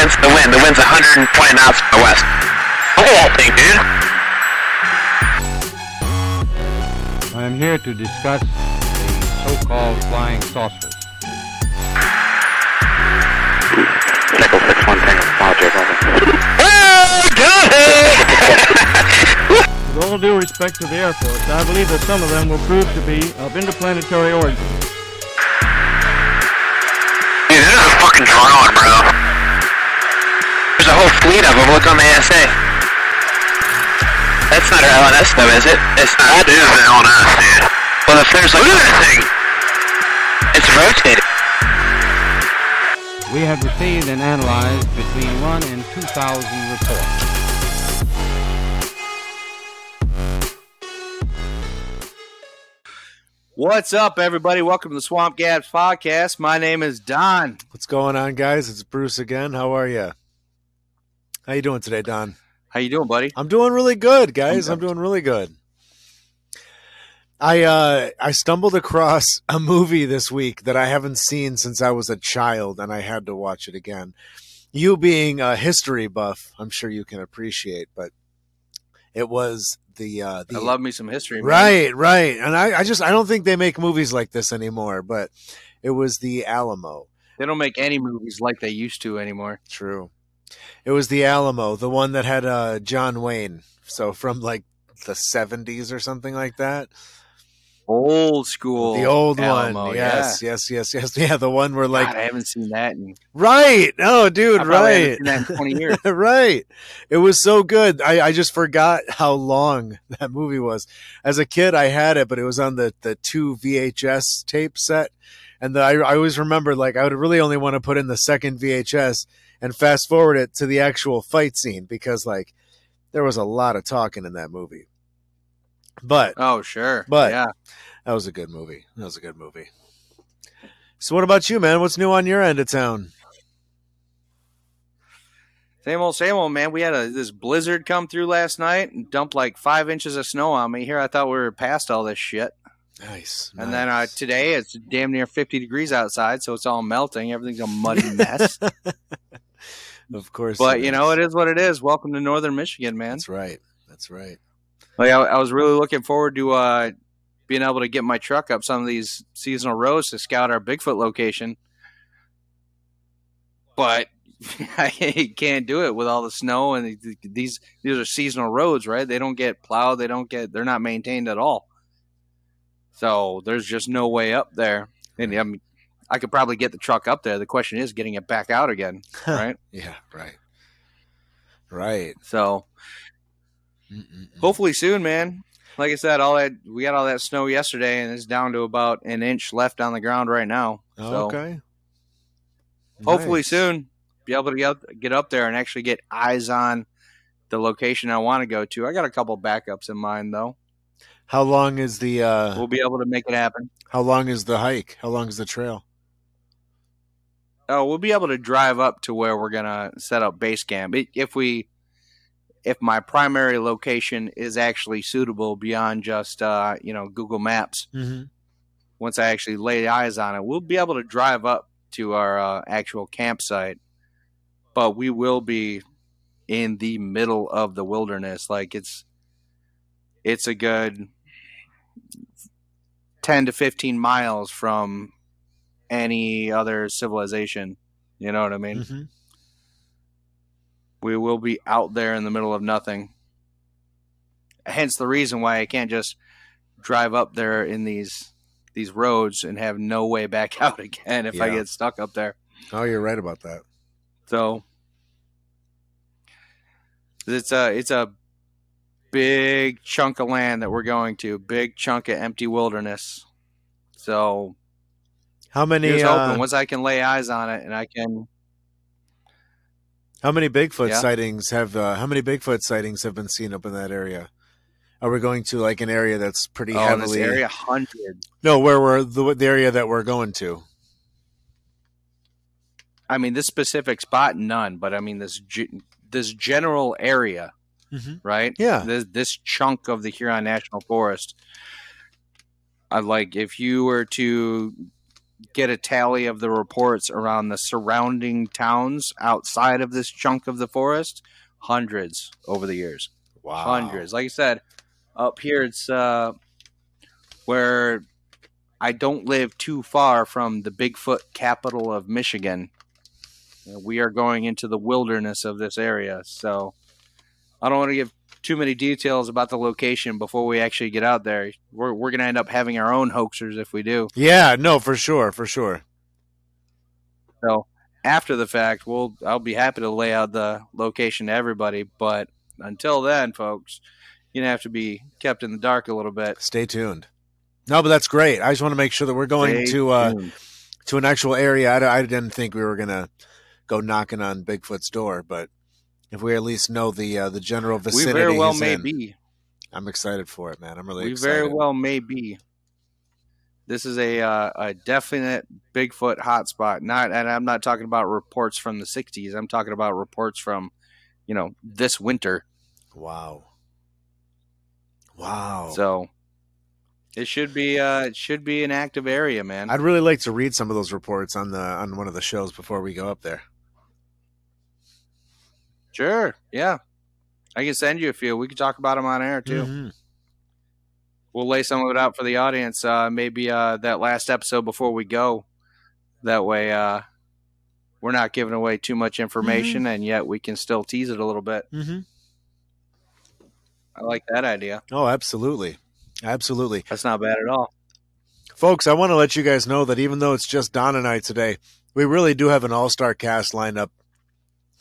arrow going against the wind. The wind's 120 knots to the west. Look at that thing, dude. I am here to discuss the so-called flying saucers. Nickel 6 1 Tango, small J Oh, got! With all due respect to the Air Force, I believe that some of them will prove to be of interplanetary origin. Dude, this is a fucking drone, bro. There's a fleet of them. Look on the ASA. That's not our LNS though, is it? It's not. That is the LNS, dude. Well, if there's like... Look at that thing! It's rotating. We have received and analyzed between 1 and 2,000 reports. What's up, everybody? Welcome to the Swamp Gas podcast. My name is Don. What's going on, guys? It's Bruce again. How are you? How you doing today, Don? How you doing, buddy? I'm doing really good, guys. I'm I'm doing really good. I uh I stumbled across a movie this week that I haven't seen since I was a child and I had to watch it again. You being a history buff, I'm sure you can appreciate, but it was the uh the I love me some history. man. Right, right. And I, I just I don't think they make movies like this anymore, but it was the Alamo. They don't make any movies like they used to anymore. True. It was the Alamo, the one that had uh, John Wayne. So from like the 70s or something like that. Old school. the old Alamo, one. Yes, yes, yes, yes. Yeah, the one where like God, I haven't seen that in, right. Oh, dude, I right. seen that in 20 years. right. It was so good. I, I just forgot how long that movie was. As a kid, I had it, but it was on the, the two VHS tape set. And the, I, I always remember, like, I would really only want to put in the second VHS and fast forward it to the actual fight scene because, like, there was a lot of talking in that movie. But Oh, sure. But- yeah. that was a good movie. That was a good movie. So, what about you, man? What's new on your end of town? Same old, same old, man. We had a this blizzard come through last night and dumped like five inches of snow on me. Here, I thought we were past all this shit. Nice. And then uh, today it's damn near 50 degrees outside, so it's all melting. Everything's a muddy mess. of course. but you know, it is what it is. Welcome to Northern Michigan, man. That's right. That's right. Like I, I was really looking forward to uh, being able to get my truck up some of these seasonal roads to scout our Bigfoot location, but I can't do it with all the snow and these these are seasonal roads, right? They don't get plowed, they don't get they're not maintained at all. So there's just no way up there. And I mean, I could probably get the truck up there. The question is getting it back out again, right? Yeah. Right. Right. So Mm-mm-mm. hopefully soon, man. Like I said, all that we got all that snow yesterday, and it's down to about an inch left on the ground right now. So okay. hopefully Nice. soon, be able to get get up there and actually get eyes on the location I want to go to. I got a couple backups in mind though. How long is the uh We'll be able to make it happen. how long is the hike? How long is the trail? Oh, we'll be able to drive up to where we're gonna set up base camp if we. If my primary location is actually suitable beyond just uh, you know Google Maps, Mm-hmm. once I actually lay eyes on it, we'll be able to drive up to our uh, actual campsite. But we will be in the middle of the wilderness. Like it's it's a good ten to fifteen miles from any other civilization. You know what I mean? Mm-hmm. We will be out there in the middle of nothing. Hence the reason why I can't just drive up there in these these roads and have no way back out again if I get stuck up there. Oh, you're right about that. So it's a it's a big chunk of land that we're going to, big chunk of empty wilderness. So How many here's uh, hoping once I can lay eyes on it and I can how many Bigfoot Yeah. sightings have uh, how many Bigfoot sightings have been seen up in that area? Are we going to like an area that's pretty oh heavily area hundred. No, where we're the, the area that we're going to. I mean this specific spot none, but I mean this ge- this general area, Mm-hmm. right? Yeah. This this chunk of the Huron National Forest. I like if you were to get a tally of the reports around the surrounding towns outside of this chunk of the forest, hundreds over the years. Wow. Hundreds. Like I said, up here it's uh, where I don't live too far from the Bigfoot capital of Michigan. We are going into the wilderness of this area, so I don't want to give too many details about the location before we actually get out there. We're we're gonna end up having our own hoaxers if we do. Yeah, no, for sure, for sure. So after the fact, we'll I'll be happy to lay out the location to everybody. But until then, folks, you're gonna have to be kept in the dark a little bit. Stay tuned. No, but that's great. I just want to make sure that we're going Stay to uh, to an actual area. I, I didn't think we were gonna go knocking on Bigfoot's door, but if we at least know the uh, the general vicinity. we very well may in, be. I'm excited for it, man. I'm really excited. we excited. very well may be. This is a uh, a definite Bigfoot hotspot. Not, and I'm not talking about reports from the '60s. I'm talking about reports from, you know, this winter. Wow. Wow. So it should be uh, it should be an active area, man. I'd really like to read some of those reports on the on one of the shows before we go up there. Sure, yeah, I can send you a few. We can talk about them on air too. Mhm. We'll lay some of it out for the audience. Uh, maybe uh, that last episode before we go. That way, uh, we're not giving away too much information, and yet we can still tease it a little bit. Mhm. I like that idea. Oh, absolutely, absolutely. That's not bad at all. Folks, I want to let you guys know that even though it's just Don and I today, we really do have an all star cast lined up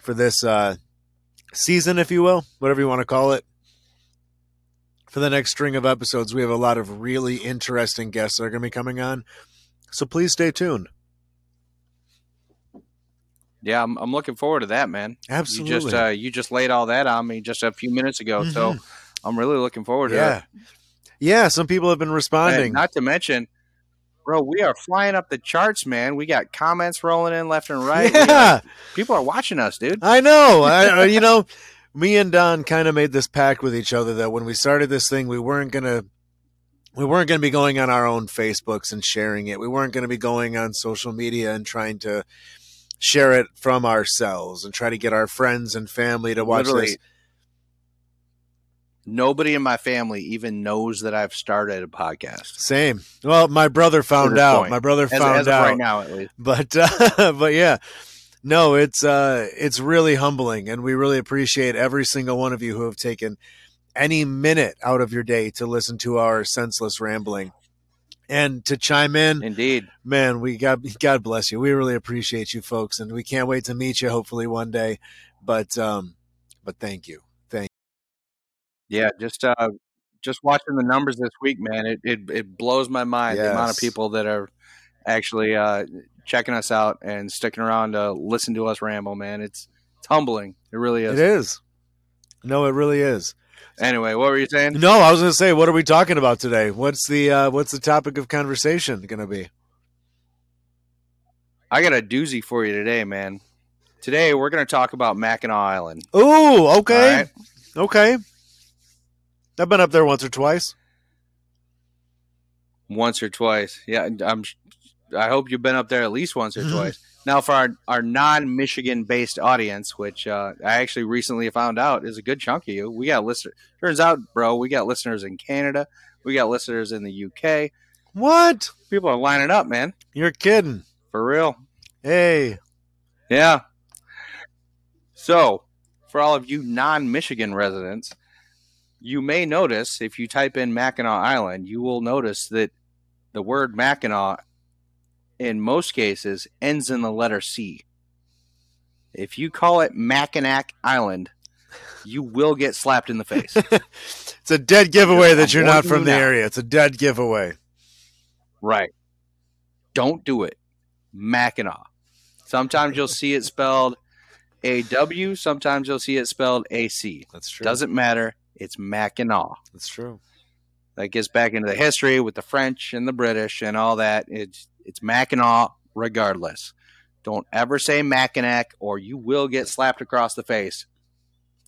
for this uh, season, if you will, whatever you want to call it. For the next string of episodes, we have a lot of really interesting guests that are going to be coming on. So please stay tuned. Yeah, I'm, I'm looking forward to that, man. Absolutely. You just uh, you just laid all that on me just a few minutes ago, so I'm really looking forward to yeah. it. Yeah, some people have been responding. And not to mention, bro, we are flying up the charts, man. We got comments rolling in left and right. Yeah. people are watching us, dude. I know. I, you know, me and Don kind of made this pact with each other that when we started this thing, we weren't gonna, we weren't gonna be going on our own Facebooks and sharing it. We weren't gonna be going on social media and trying to share it from ourselves and try to get our friends and family to watch Literally, this. Nobody in my family even knows that I've started a podcast. Same. Well, my brother found this out. point. My brother As, found as of out. right now, at least. but uh, but yeah no it's uh it's really humbling and we really appreciate every single one of you who have taken any minute out of your day to listen to our senseless rambling and to chime in Indeed. man we god god bless you we really appreciate you folks and we can't wait to meet you hopefully one day but um but thank you thank Yeah, just uh, just watching the numbers this week, man, it it, it blows my mind the amount of people that are actually uh, checking us out and sticking around to listen to us ramble, man. It's it's humbling. It really is. it is. no it really is Anyway, what were you saying? no i was gonna say what are we talking about today what's the uh what's the topic of conversation gonna be I got a doozy for you today, man. Today we're going to talk about Mackinac Island. Ooh, okay. Right? Okay. I've been up there once or twice. once or twice. Yeah, I'm. I hope you've been up there at least once or twice. Now, for our, our non Michigan based audience, which uh, I actually recently found out is a good chunk of you, we got listeners. Turns out, bro, we got listeners in Canada, we got listeners in the UK. What? People are lining up, man, You're kidding. for real. Hey. Yeah. So, for all of you non Michigan residents, you may notice if you type in Mackinac Island, you will notice that the word Mackinac, in most cases, ends in the letter C. If you call it Mackinac Island, you will get slapped in the face. It's a dead giveaway that you're not from the now. area. It's a dead giveaway. right. Don't do it. Mackinac. Sometimes you'll see it spelled A W, sometimes you'll see it spelled A C. That's true. Doesn't matter. It's Mackinac. That's true. That gets back into the history with the French and the British and all that. It's it's Mackinac regardless. Don't ever say Mackinac or you will get slapped across the face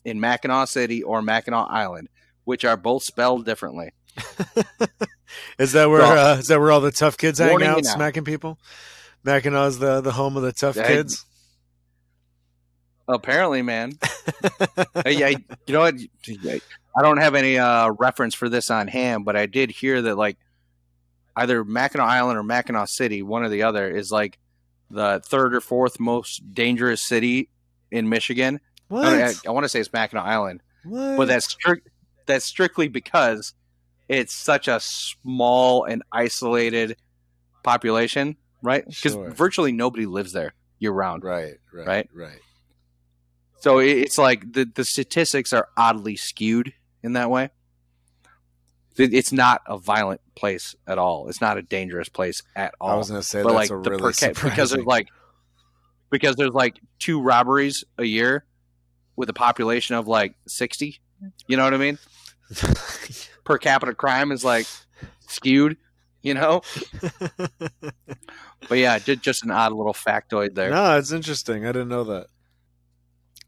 in Mackinac City or Mackinac Island, which are both spelled differently. Is that where Well, uh, is that where all the tough kids hang out, smacking people? Mackinaw's the the home of the tough I- kids. Apparently, man. Hey, you know what? I don't have any uh, reference for this on hand, but I did hear that like either Mackinac Island or Mackinac City, one or the other, is like the third or fourth most dangerous city in Michigan. What? I, I want to say it's Mackinac Island, what? but that's strict. That's strictly because it's such a small and isolated population, right? Because Sure. virtually nobody lives there year round. right, right, Right? right. So it's like the the statistics are oddly skewed in that way. It's not a violent place at all. It's not a dangerous place at all. I was gonna say but that's like a the really per because there's like because there's like two robberies a year with a population of like sixty. You know what I mean? Per capita crime is like skewed. You know. But yeah, ju- just an odd little factoid there. no, it's interesting. I didn't know that.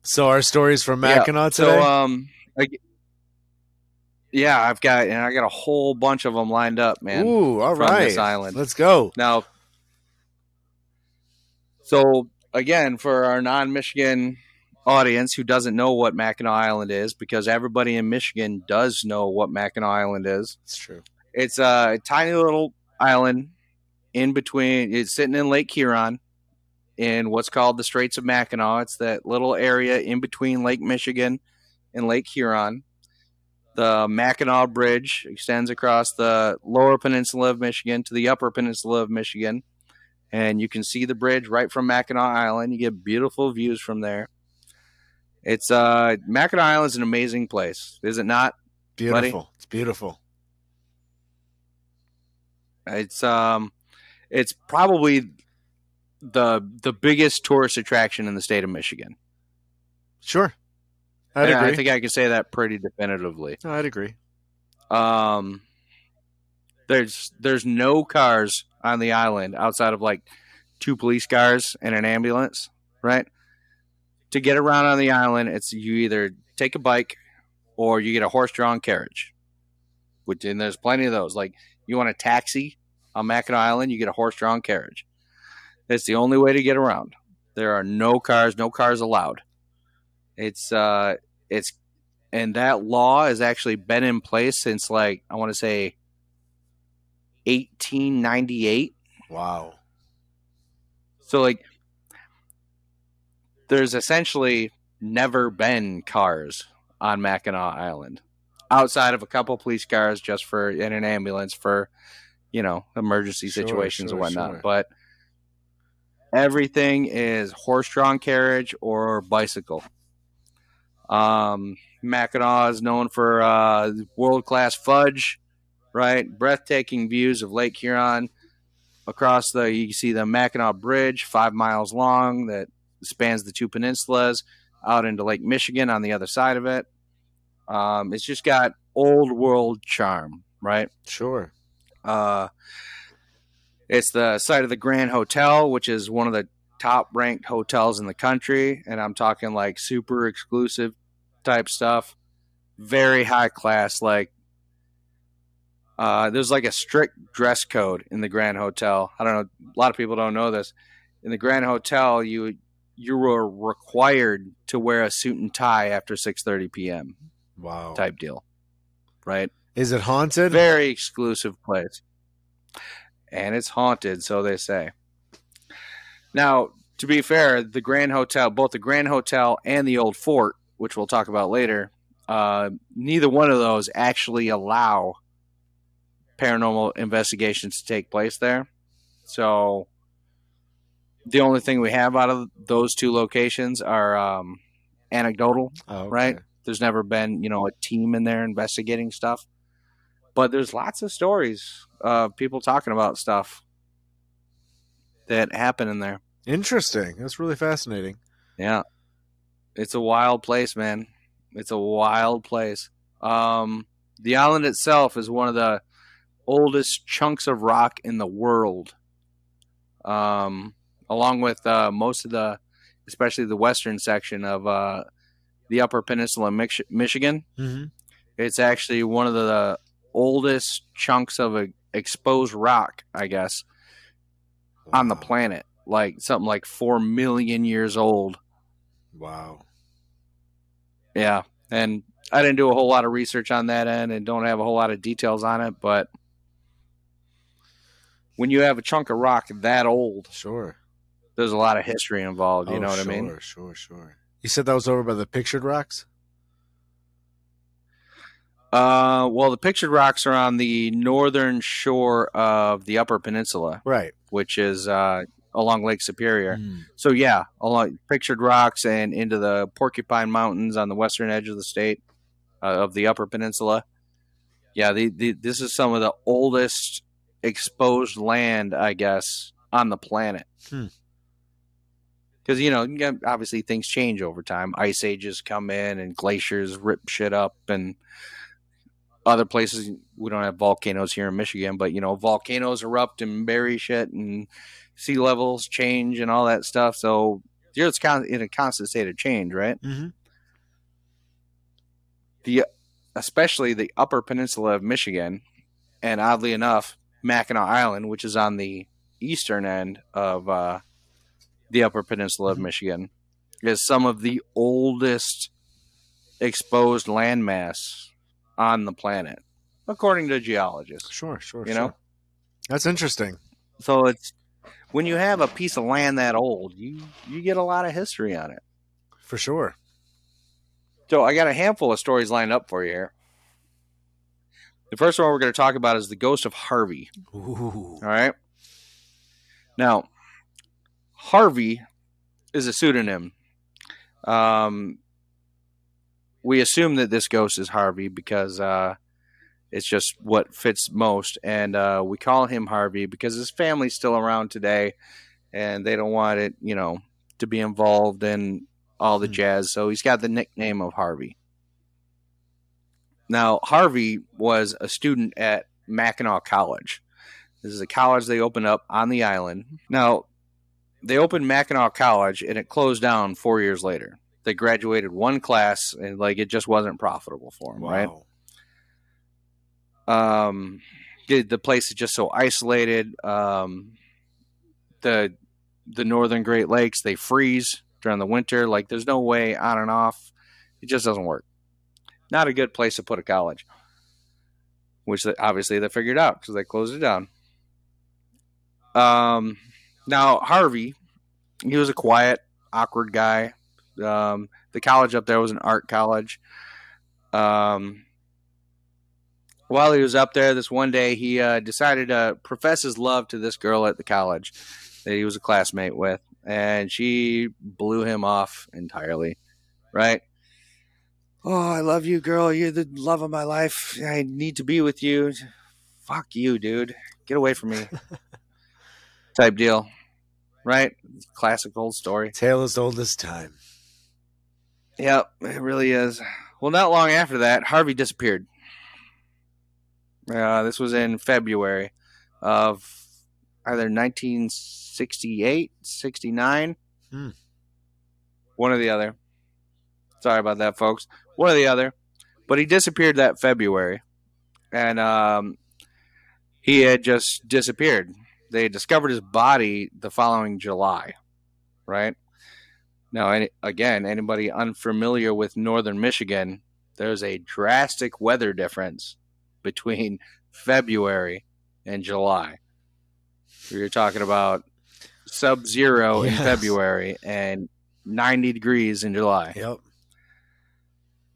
So our stories from Yeah, Mackinac today. So um, yeah, I've got and I got a whole bunch of them lined up, man. Ooh, all from right. this island. Let's go. Now, so again, for our non-Michigan audience who doesn't know what Mackinac Island is, because everybody in Michigan does know what Mackinac Island is. It's true. It's a tiny little island in between. It's sitting in Lake Huron, in what's called the Straits of Mackinac. It's that little area in between Lake Michigan and Lake Huron. The Mackinac Bridge extends across the lower peninsula of Michigan to the upper peninsula of Michigan. And you can see the bridge right from Mackinac Island. You get beautiful views from there. It's uh Mackinac Island is an amazing place, is it not? Beautiful. It's beautiful. It's um, it's probably the the biggest tourist attraction in the state of Michigan. Sure. I'd agree. I think I can say that pretty definitively. No, I'd agree. Um, there's there's no cars on the island outside of like two police cars and an ambulance, right? To get around on the island, it's you either take a bike or you get a horse-drawn carriage. Which and there's plenty of those. Like you want a taxi on Mackinac Island, you get a horse-drawn carriage. It's the only way to get around. There are no cars, no cars allowed. It's uh, it's and that law has actually been in place since like I want to say 1898. Wow. So like there's essentially never been cars on Mackinac Island outside of a couple police cars just for in an ambulance for you know emergency Sure, situations sure, and whatnot. sure. But everything is horse-drawn carriage or bicycle. Um, Mackinac is known for uh, world-class fudge, right? Breathtaking views of Lake Huron across the. You see the Mackinac Bridge, five miles long, that spans the two peninsulas out into Lake Michigan on the other side of it. Um, it's just got old world charm, right? Sure. Uh, it's the site of the Grand Hotel, which is one of the top ranked hotels in the country. And I'm talking like super exclusive type stuff. Very high class. Like, uh, there's like a strict dress code in the Grand Hotel. I don't know. A lot of people don't know this. In the Grand Hotel, you you were required to wear a suit and tie after 6:30 p.m. Wow. type deal, right? Is it haunted? Very exclusive place. And it's haunted, so they say. Now, to be fair, the Grand Hotel, both the Grand Hotel and the Old Fort, which we'll talk about later, uh, neither one of those actually allow paranormal investigations to take place there. So the only thing we have out of those two locations are um, anecdotal Oh, okay. right? There's never been, you know, a team in there investigating stuff. But there's lots of stories of people talking about stuff that happen in there. Interesting. That's really fascinating. Yeah. It's a wild place, man. It's a wild place. Um, the island itself is one of the oldest chunks of rock in the world. Um, along with uh, most of the, especially the western section of uh, the Upper Peninsula, Mich- Michigan. Mm-hmm. It's actually one of the oldest chunks of a exposed rock, I guess, on the planet. Like something like four million years old. Wow. Yeah. And I didn't do a whole lot of research on that end and don't have a whole lot of details on it, but when you have a chunk of rock that old, Sure. there's a lot of history involved. You Oh, know what sure, I mean? Sure, sure. Sure. You said that was over by the pictured rocks? Uh, well, the pictured rocks are on the northern shore of the Upper Peninsula, Right. which is uh, along Lake Superior. Mm. So yeah, along pictured rocks and into the Porcupine Mountains on the western edge of the state uh, of the Upper Peninsula. Yeah, the, the, this is some of the oldest exposed land, I guess, on the planet. Hmm. Because you know, obviously things change over time. Ice ages come in, and glaciers rip shit up, and other places we don't have volcanoes here in Michigan, but you know, volcanoes erupt and bury shit, and sea levels change and all that stuff. So the Earth's con- in a constant state of change, right? hmm The especially the Upper Peninsula of Michigan, and oddly enough, Mackinac Island, which is on the eastern end of uh, the Upper Peninsula of Mhm. Michigan, is some of the oldest exposed landmass on the planet, according to geologists. Sure, sure, You sure. know? That's interesting. So it's when you have a piece of land that old, you you get a lot of history on it. For sure. So I got a handful of stories lined up for you here. The first one we're going to talk about is the ghost of Harvey. Ooh. All right. Now, Harvey is a pseudonym. Um, we assume that this ghost is Harvey because uh, it's just what fits most, and uh, we call him Harvey because his family's still around today, and they don't want it, you know, to be involved in all the Hmm. jazz. So he's got the nickname of Harvey. Now, Harvey was a student at Mackinac College. This is a college they opened up on the island. Now, they opened Mackinac College and it closed down four years later. They graduated one class and like it just wasn't profitable for them, right? Um the, the place is just so isolated um the the northern great lakes they freeze during the winter like there's no way on and off. It just doesn't work. Not a good place to put a college which they, obviously they figured out because they closed it down. Um now harvey he was a quiet awkward guy um the college up there was an art college. Um while he was up there this one day he uh, decided to profess his love to this girl at the college that he was a classmate with and she blew him off entirely right? Oh i love you girl. You're the love of my life. I need to be with you. Fuck you dude. Get away from me. Type deal right? Classic old story. Tale as old as time. Yep, it really is. Well, not long after that, Harvey disappeared. Uh, this was in February of either 1968, 69. Hmm. One or the other. Sorry about that, folks. One or the other. But he disappeared that February. And um, he had just disappeared. They discovered his body the following July, right? Now, any, again, anybody unfamiliar with northern Michigan, there's a drastic weather difference between February and July. You're talking about sub zero in February and 90 degrees in July. Yep.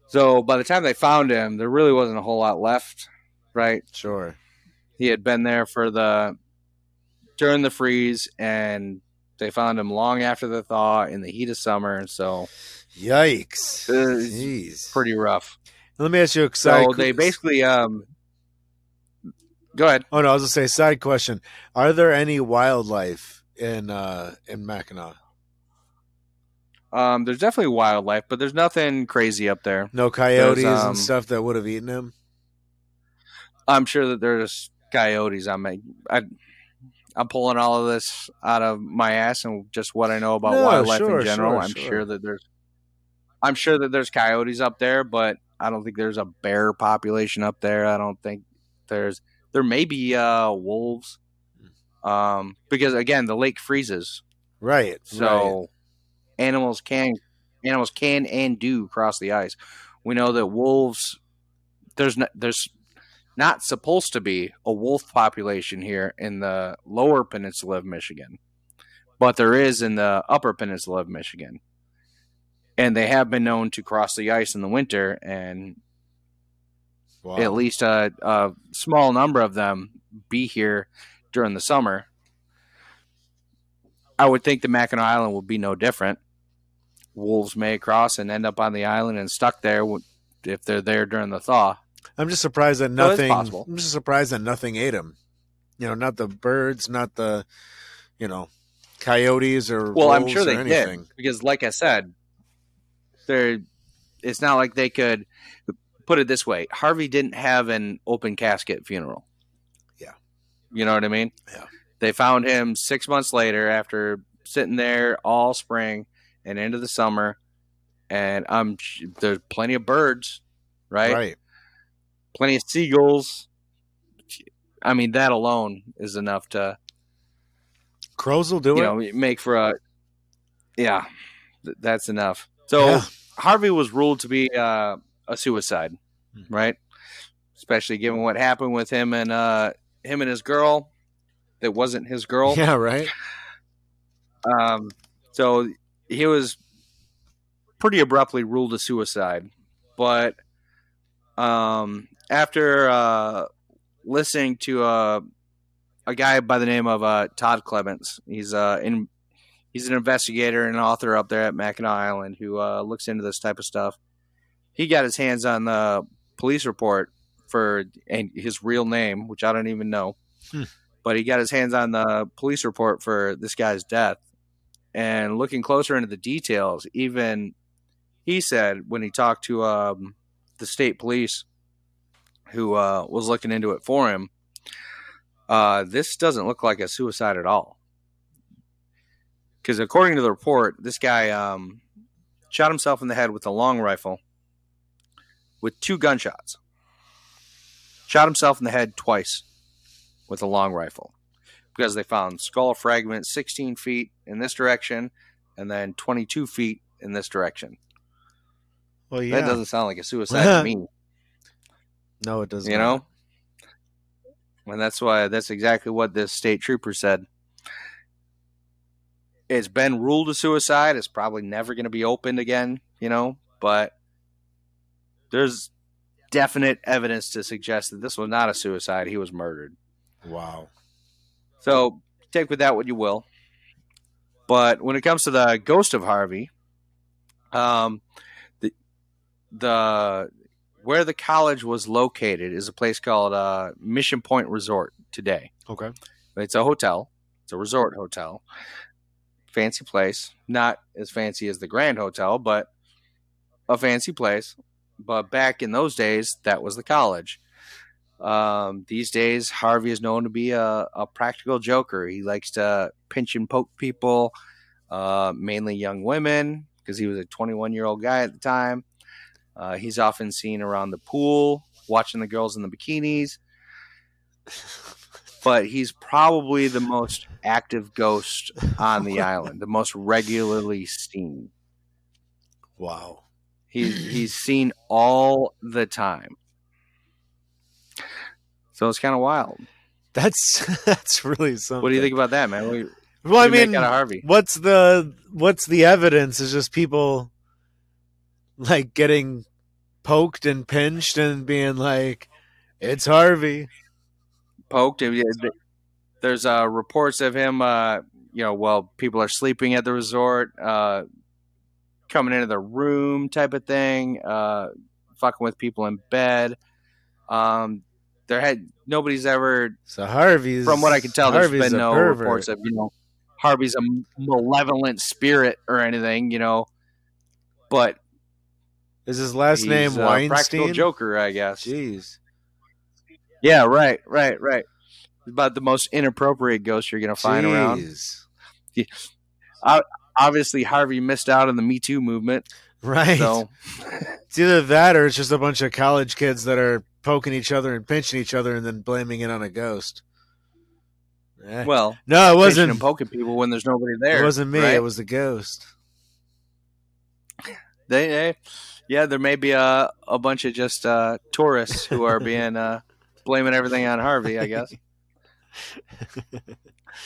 So by the time they found him, there really wasn't a whole lot left, right? Sure. He had been there for the during the freeze, and they found him long after the thaw in the heat of summer. So Yikes. Jeez. pretty rough. Let me ask you a side So they basically um go ahead. Oh no, I was gonna say side question. Are there any wildlife in uh in Mackinac? Um there's definitely wildlife, but there's nothing crazy up there. No coyotes um, and stuff that would have eaten him? I'm sure that there's coyotes. I'm I, I'm pulling all of this out of my ass and just what I know about No, wildlife sure, in general. sure, I'm sure. sure that there's I'm sure that there's coyotes up there, but I don't think there's a bear population up there. I don't think There's there may be uh, wolves, um, because again the lake freezes, Right. right. so animals can animals can and do cross the ice. We know that wolves there's not there's not supposed to be a wolf population here in the lower peninsula of Michigan, but there is in the upper peninsula of Michigan. And they have been known to cross the ice in the winter, and Wow. at least a, a small number of them be here during the summer. I would think the Mackinac Island will be no different. Wolves may cross and end up on the island and stuck there if they're there during the thaw. I'm just surprised that nothing. I'm just surprised that nothing ate him. You know, not the birds, not the, you know, coyotes or Well, I'm sure they anything. did because, like I said, they're. It's not like they could put it this way. Harvey didn't have an open casket funeral. Yeah. you know what I mean. Yeah. They found him six months later after sitting there all spring and into the summer, and um, there's plenty of birds, right? Right. Plenty of seagulls. I mean, that alone is enough to Crows will do you it. know make for a yeah th- that's enough so Yeah. harvey was ruled to be uh, a suicide Hmm. right especially given what happened with him and uh him and his girl that wasn't his girl yeah. Right. um so he was pretty abruptly ruled a suicide but um after uh listening to uh a guy by the name of uh Todd Clements. He's uh in he's an investigator and author up there at Mackinac Island who uh looks into this type of stuff. He got his hands on the police report for and his real name which I don't even know. Hmm. but he got his hands on the police report for this guy's death. And looking closer into the details, even he said when he talked to um, the state police who uh, was looking into it for him, uh, this doesn't look like a suicide at all. Because according to the report, this guy um, shot himself in the head with a long rifle with two gunshots. Shot himself in the head twice with a long rifle because they found skull fragments 16 feet in this direction and then 22 feet in this direction. Well, yeah. That doesn't sound like a suicide to me, no, it doesn't. you know? And that's why that's exactly what this state trooper said. It's been ruled a suicide. It's probably never going to be opened again, you know, but there's definite evidence to suggest that this was not a suicide. He was murdered. Wow. So take with that what you will. But when it comes to the ghost of Harvey, um, the the where the college was located is a place called uh, Mission Point Resort today. Okay. It's a hotel. It's a resort hotel. Fancy place. Not as fancy as the Grand Hotel, but a fancy place. But back in those days, that was the college. Um, these days, Harvey is known to be a, a practical joker. He likes to pinch and poke people, uh, mainly young women, because he was a 21 year old guy at the time. Uh, he's often seen around the pool, watching the girls in the bikinis. But he's probably the most active ghost on the island, the most regularly seen. Wow. He's he's seen all the time. So it's kind of wild. That's that's really something. What do you think about that, man? What Well, what I do you make mean, Harvey. what's the what's the evidence? Is just people like getting poked and pinched and being like, "It's Harvey." poked. There's uh, reports of him, uh, you know, while people are sleeping at the resort, uh, coming into the room type of thing, uh, fucking with people in bed. Um, there had nobody's ever, So Harvey's, from what I can tell, there's Harvey's been no pervert. reports of you know Harvey's a malevolent spirit or anything, you know. But Is his last he's name a practical Weinstein? Joker, I guess. Jeez. Yeah, right, right, right. About the most inappropriate ghost you're gonna find around. Jeez. obviously Harvey missed out on the Me Too movement. Right. So It's either that or it's just a bunch of college kids that are poking each other and pinching each other and then blaming it on a ghost. Eh. Well, no, it wasn't. and poking people when there's nobody there. It wasn't me. right? It was the ghost. They, they yeah, there may be a a bunch of just uh, tourists who are being uh, blaming everything on Harvey, I guess.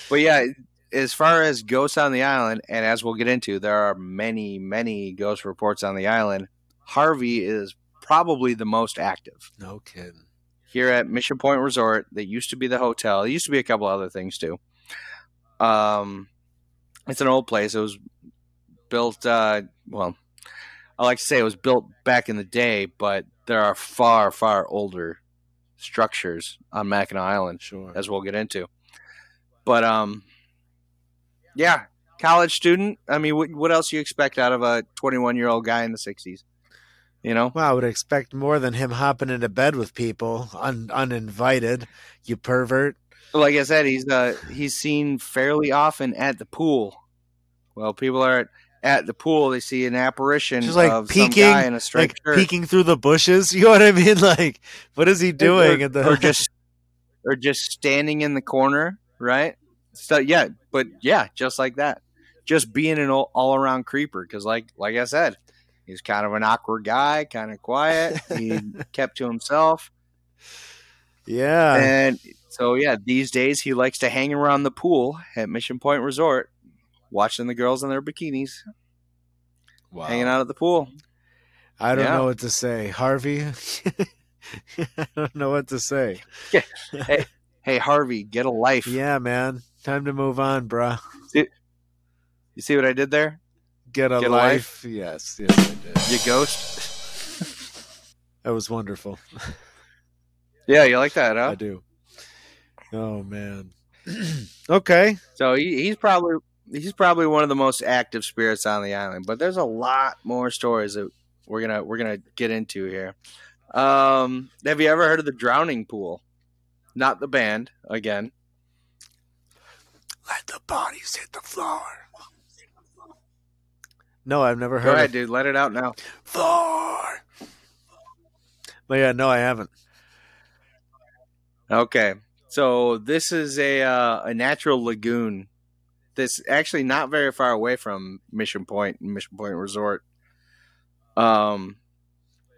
but yeah, as far as ghosts on the island, and as we'll get into, there are many, many ghost reports on the island. Harvey is probably the most active No kidding. here at Mission Point Resort. That used to be the hotel. It used to be a couple other things too. Um, it's an old place. It was built. Uh, well, I like to say it was built back in the day, but there are far, far older structures on Mackinac Island, Sure. as we'll get into. But um, yeah, college student. I mean, what, what else you expect out of a 21 year old guy in the 60s? You know, Well, I would expect more than him hopping into bed with people un- uninvited. You pervert. like I said, he's uh he's seen fairly often at the pool. Well, people are at the pool. They see an apparition Just like of peeking, some guy in a striped like shirt, peeking through the bushes. You know what I mean? Like, what is he doing? or, at the or just or just standing in the corner, right? So yeah, but yeah, just like that, just being an all around creeper. Because like like I said, he's kind of an awkward guy, kind of quiet. He kept to himself. yeah. And so, yeah, these days he likes to hang around the pool at Mission Point Resort, watching the girls in their bikinis, wow. hanging out at the pool. I don't Yeah. know what to say, Harvey. I don't know what to say. Hey, hey, Harvey, get a life. Yeah, man. Time to move on, bruh. You see what I did there? Get a Get a life. Yes, yes, I did. You ghost. That was wonderful. Yeah, you like that, huh? I do. Oh man. okay. So he, he's probably he's probably one of the most active spirits on the island. But there's a lot more stories that we're gonna we're gonna get into here. Um, have you ever heard of the Drowning Pool? Not the band again. Let the bodies hit the floor. No, I've never Go heard ahead, of dude. Let it out now. floor. But yeah, no, I haven't. Okay, so this is a uh, a natural lagoon that's actually not very far away from Mission Point and Mission Point Resort. Um,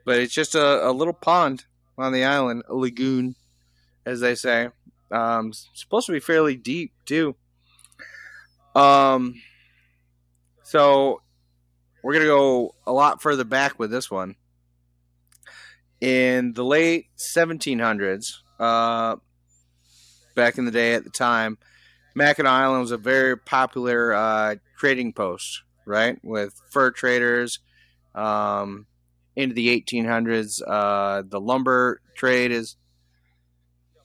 but it's just a, a little pond on the island, a lagoon, as they say. Um, supposed to be fairly deep too. Um, so we're gonna go a lot further back with this one. In the late 1700s, uh, back in the day at the time, Mackinac Island was a very popular uh, trading post, right? With fur traders. Um, into the 1800s, uh, the lumber trade is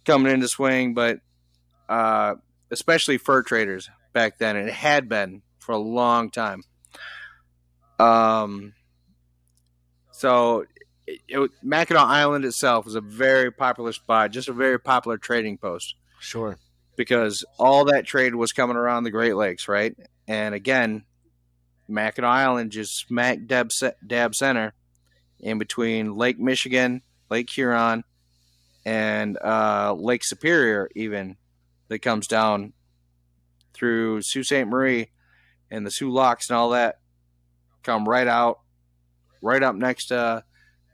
coming into swing, but uh, especially fur traders back then. And it had been for a long time. Um, so it, it, Mackinac Island itself was a very popular spot, just a very popular trading post Sure. Because all that trade was coming around the Great Lakes, right? And again, Mackinac Island just smack dab, dab center in between Lake Michigan, Lake Huron, and uh, Lake Superior, even that comes down through Sault Ste. Marie and the Soo Locks and all that come right out, right up next to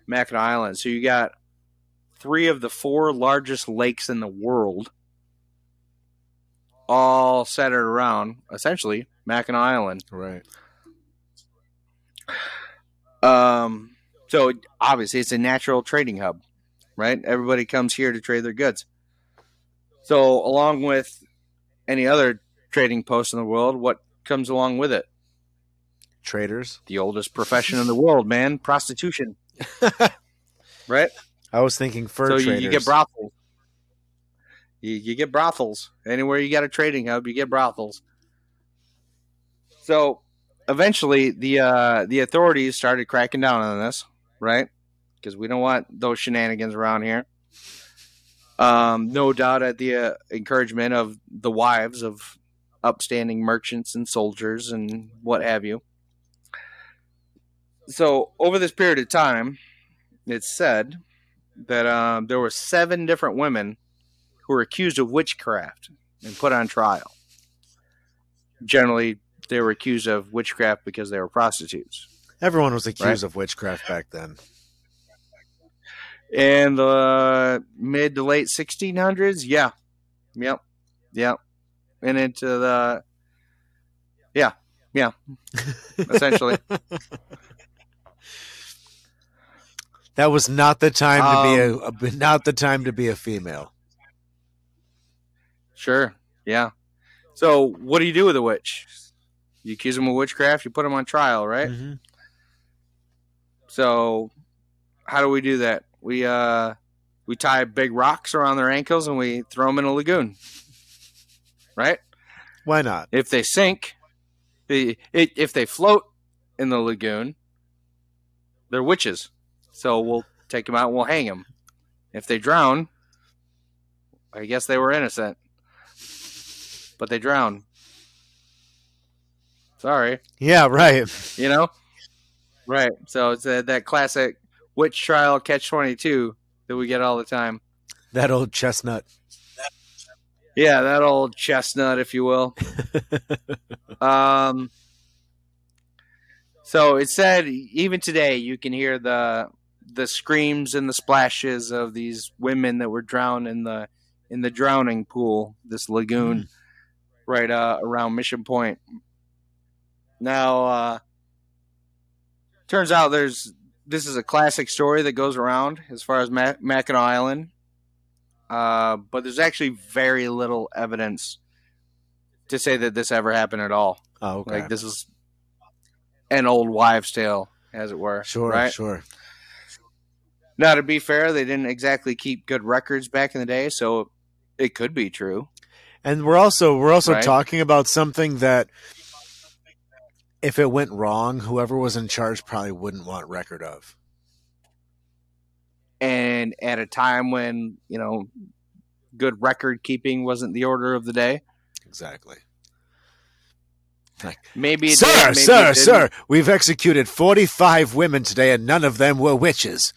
Mackinac Island. So you got three of the four largest lakes in the world all centered around essentially Mackinac Island. Right. Um, so obviously it's a natural trading hub, right? Everybody comes here to trade their goods. So along with any other trading post in the world, what comes along with it? Traders. The oldest profession in the world, man, prostitution. right? I was thinking fur so you, traders. you get brothels. You, you get brothels anywhere you got a trading hub. You get brothels. So eventually, the uh, the authorities started cracking down on this, right? Because we don't want those shenanigans around here. Um, no doubt at the uh, encouragement of the wives of upstanding merchants and soldiers and what have you. So over this period of time, it's said that um, there were seven different women who were accused of witchcraft and put on trial. Generally, they were accused of witchcraft because they were prostitutes. Everyone was accused Right. of witchcraft back then. In the mid to late 1600s, yeah, yep, yep, and into the yeah, yeah, essentially. That was not the time to be Um, a, a not the time to be a female. Sure. Yeah. So, what do you do with a witch? You accuse them of witchcraft. You put them on trial, right? Mhm. So, how do we do that? We uh, we tie big rocks around their ankles and we throw them in a lagoon, right? Why not? If they sink, the it, if they float in the lagoon, they're witches. So we'll take them out and we'll hang them. If they drown, I guess they were innocent, but they drown. Sorry, Yeah, right. you know, right? So it's uh, that classic witch trial catch twenty two that we get all the time. That old chestnut. Yeah, that old chestnut, if you will. um, so it said even today you can hear the the screams and the splashes of these women that were drowned in the in the drowning pool, this lagoon, right uh, around Mission Point. Now, uh, turns out there's this is a classic story that goes around as far as Ma- Mackinac Island uh, but there's actually very little evidence to say that this ever happened at all. Oh, okay. Like this is an old wives' tale, as it were. sure, right? sure. Now, to be fair, they didn't exactly keep good records back in the day, so it could be true. And we're also we're also Right. talking about something that if it went wrong, whoever was in charge probably wouldn't want record of. And at a time when you know good record keeping wasn't the order of the day, Exactly. maybe it sir, did, maybe sir, sir, we've executed 45 women today and none of them were witches.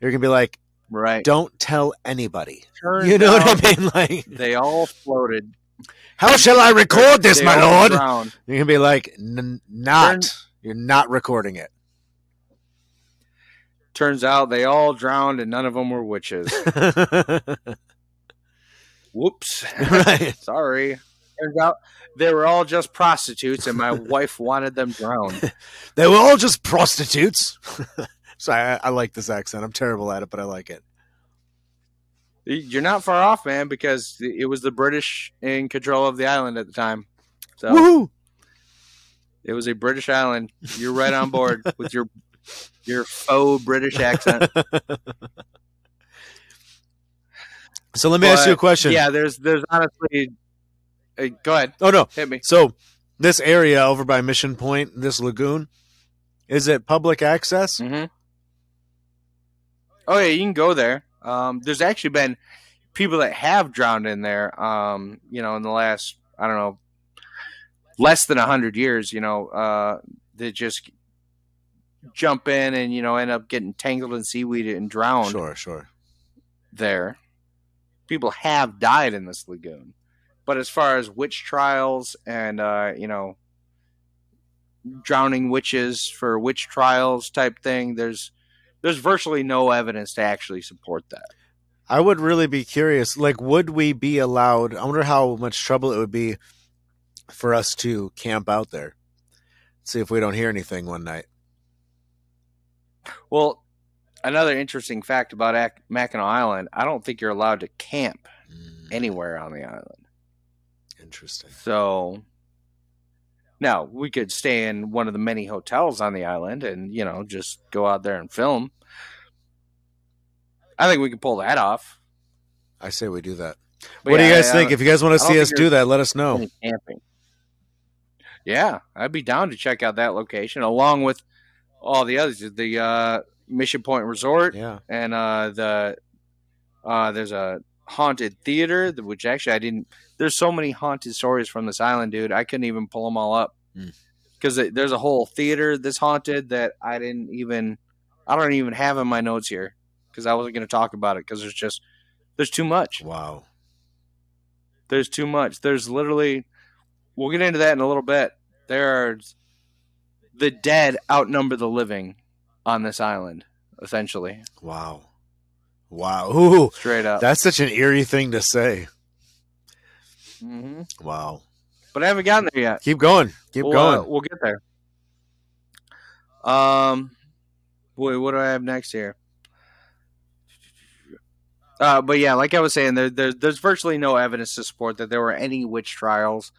You're going to be like, right? don't tell anybody. You know what I mean? Like, They all floated. how shall I record this, They my lord? drowned. Going to be like, not. You're not recording it. Turns out they all drowned and none of them were witches. Whoops. right. Sorry. Turns out they were all just prostitutes and my wife wanted them drowned. They were all just prostitutes. So I, I like this accent. I'm terrible at it, but I like it. You're not far off, man, because it was the British in control of the island at the time. So Woohoo! it was a British island. You're right on board with your your faux British accent. So let me ask you a question. Yeah, there's there's honestly uh, go ahead, Oh no. hit me. So this area over by Mission Point, this lagoon, is it public access? hmm Oh yeah, you can go there. Um, there's actually been people that have drowned in there. Um, you know, in the last I don't know, less than a hundred years. You know, uh, that just jump in and you know end up getting tangled in seaweed and drowned Sure, sure. there. People have died in this lagoon, but as far as witch trials and uh, you know drowning witches for witch trials type thing, there's there's virtually no evidence to actually support that. I would really be curious. Like, would we be allowed? I wonder how much trouble it would be for us to camp out there. See if we don't hear anything one night. Well, another interesting fact about Ac- Mackinac Island, I don't think you're allowed to camp Mm, anywhere on the island. interesting. So now we could stay in one of the many hotels on the island and, you know, just go out there and film. I think we can pull that off. I say we do that. But what do you guys I think? don't- If you guys want to see us do that, let us know. camping. Yeah, I'd be down to check out that location along with all the others. The uh, Mission Point Resort Yeah. and uh, the uh, there's a haunted theater, which actually I didn't. There's so many haunted stories from this island, dude. I couldn't even pull them all up Hmm. because there's a whole theater that's haunted that I didn't even. I don't even have in my notes here. Because I wasn't going to talk about it because there's just there's too much. Wow. There's too much. There's literally. We'll get into that in a little bit. There's the dead outnumber the living on this island, essentially, Wow. Wow. Ooh, straight up. that's such an eerie thing to say. hmm Wow. But I haven't gotten there yet. Keep going. Keep we'll, uh, going. we'll get there. Um, boy, what do I have next here? Uh, but yeah, like I was saying, there, there there's virtually no evidence to support that there were any witch trials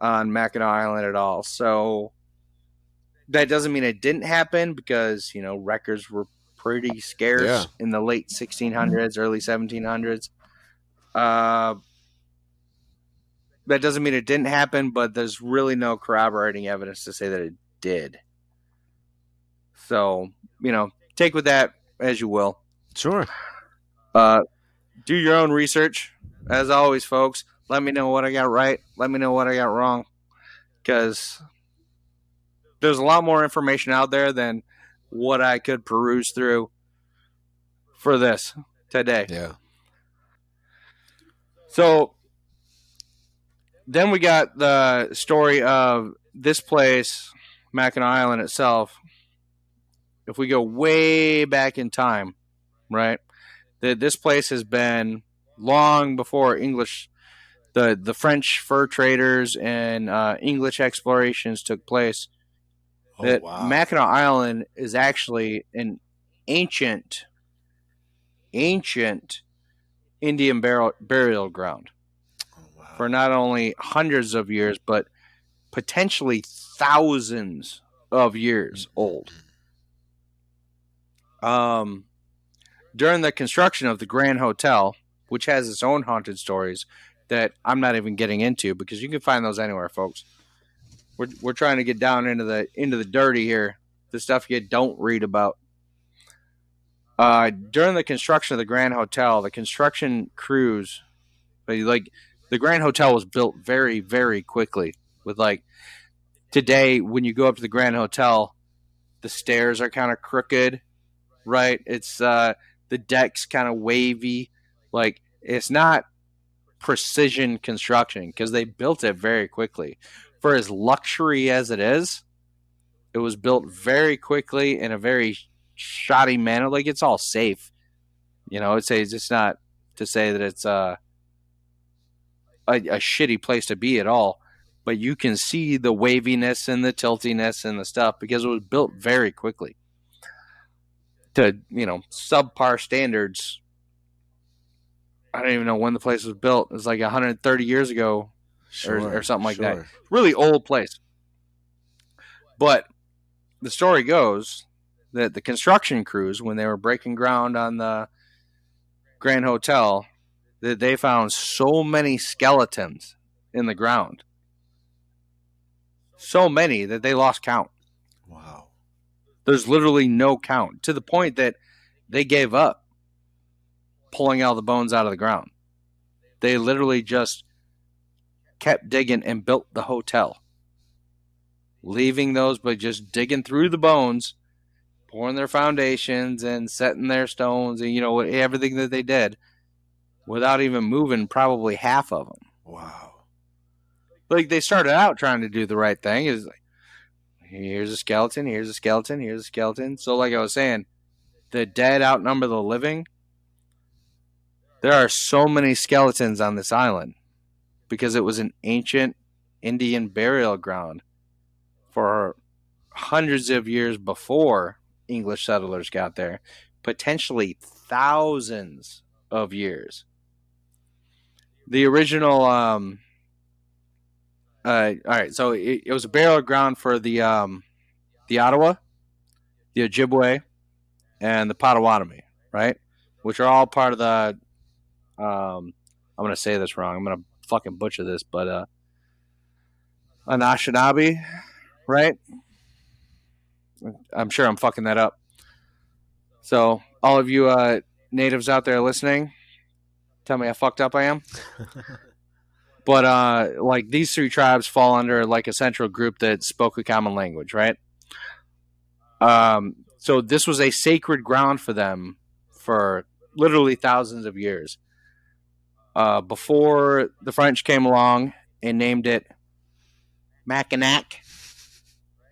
on Mackinac Island at all. So that doesn't mean it didn't happen because you know records were pretty scarce Yeah. in the late 1600s, early 1700s. Uh, that doesn't mean it didn't happen, but there's really no corroborating evidence to say that it did. So, you know, take with that as you will. Sure. Uh, do your own research. As always, folks, let me know what I got right. Let me know what I got wrong. Because there's a lot more information out there than what I could peruse through for this today. Yeah. So then we got the story of this place, Mackinac Island itself. If we go way back in time, right? That this place has been long before English, the the French fur traders and uh, English explorations took place. Oh, that wow. Mackinac Island is actually an ancient, ancient Indian burial, burial ground Oh, wow. for not only hundreds of years, but potentially thousands of years old. Um, during the construction of the Grand Hotel, which has its own haunted stories that I'm not even getting into because you can find those anywhere, folks. We're, we're trying to get down into the into the dirty here, the stuff you don't read about. Uh, during the construction of the Grand Hotel, the construction crews, like the Grand Hotel was built very, very quickly. With like today, when you go up to the Grand Hotel, the stairs are kind of crooked, right? It's uh, the deck's kind of wavy. Like it's not precision construction because they built it very quickly. For as luxury as it is, it was built very quickly in a very shoddy manner. Like it's all safe. You know, it's it's just not to say that it's uh a, a shitty place to be at all. But you can see the waviness and the tiltiness and the stuff because it was built very quickly to you know subpar standards. I don't even know when the place was built. It was like 130 years ago, Sure, or something like that. really old place. But the story goes that the construction crews, when they were breaking ground on the Grand Hotel, that they found so many skeletons in the ground. So many that they lost count. There's literally no count to the point that they gave up pulling all the bones out of the ground. They literally just kept digging and built the hotel, leaving those by just digging through the bones, pouring their foundations and setting their stones and you know everything that they did without even moving probably half of them. Wow. Like they started out trying to do the right thing. Is like here's a skeleton, here's a skeleton, here's a skeleton. So like I was saying, the dead outnumber the living. There are so many skeletons on this island because it was an ancient Indian burial ground for hundreds of years before English settlers got there, potentially thousands of years. The original, um, uh, all right, so it, it was a burial ground for the um, the Ottawa, the Ojibwe, and the Potawatomi, right? Which are all part of the. Um, I'm gonna say this wrong. I'm gonna fucking butcher this, but uh, Anishinaabe, right? I'm sure I'm fucking that up. So, all of you uh, natives out there listening, tell me how fucked up I am. but uh, like these three tribes fall under like a central group that spoke a common language, right? Um, so this was a sacred ground for them for literally thousands of years. Uh, before the French came along and named it Mackinac,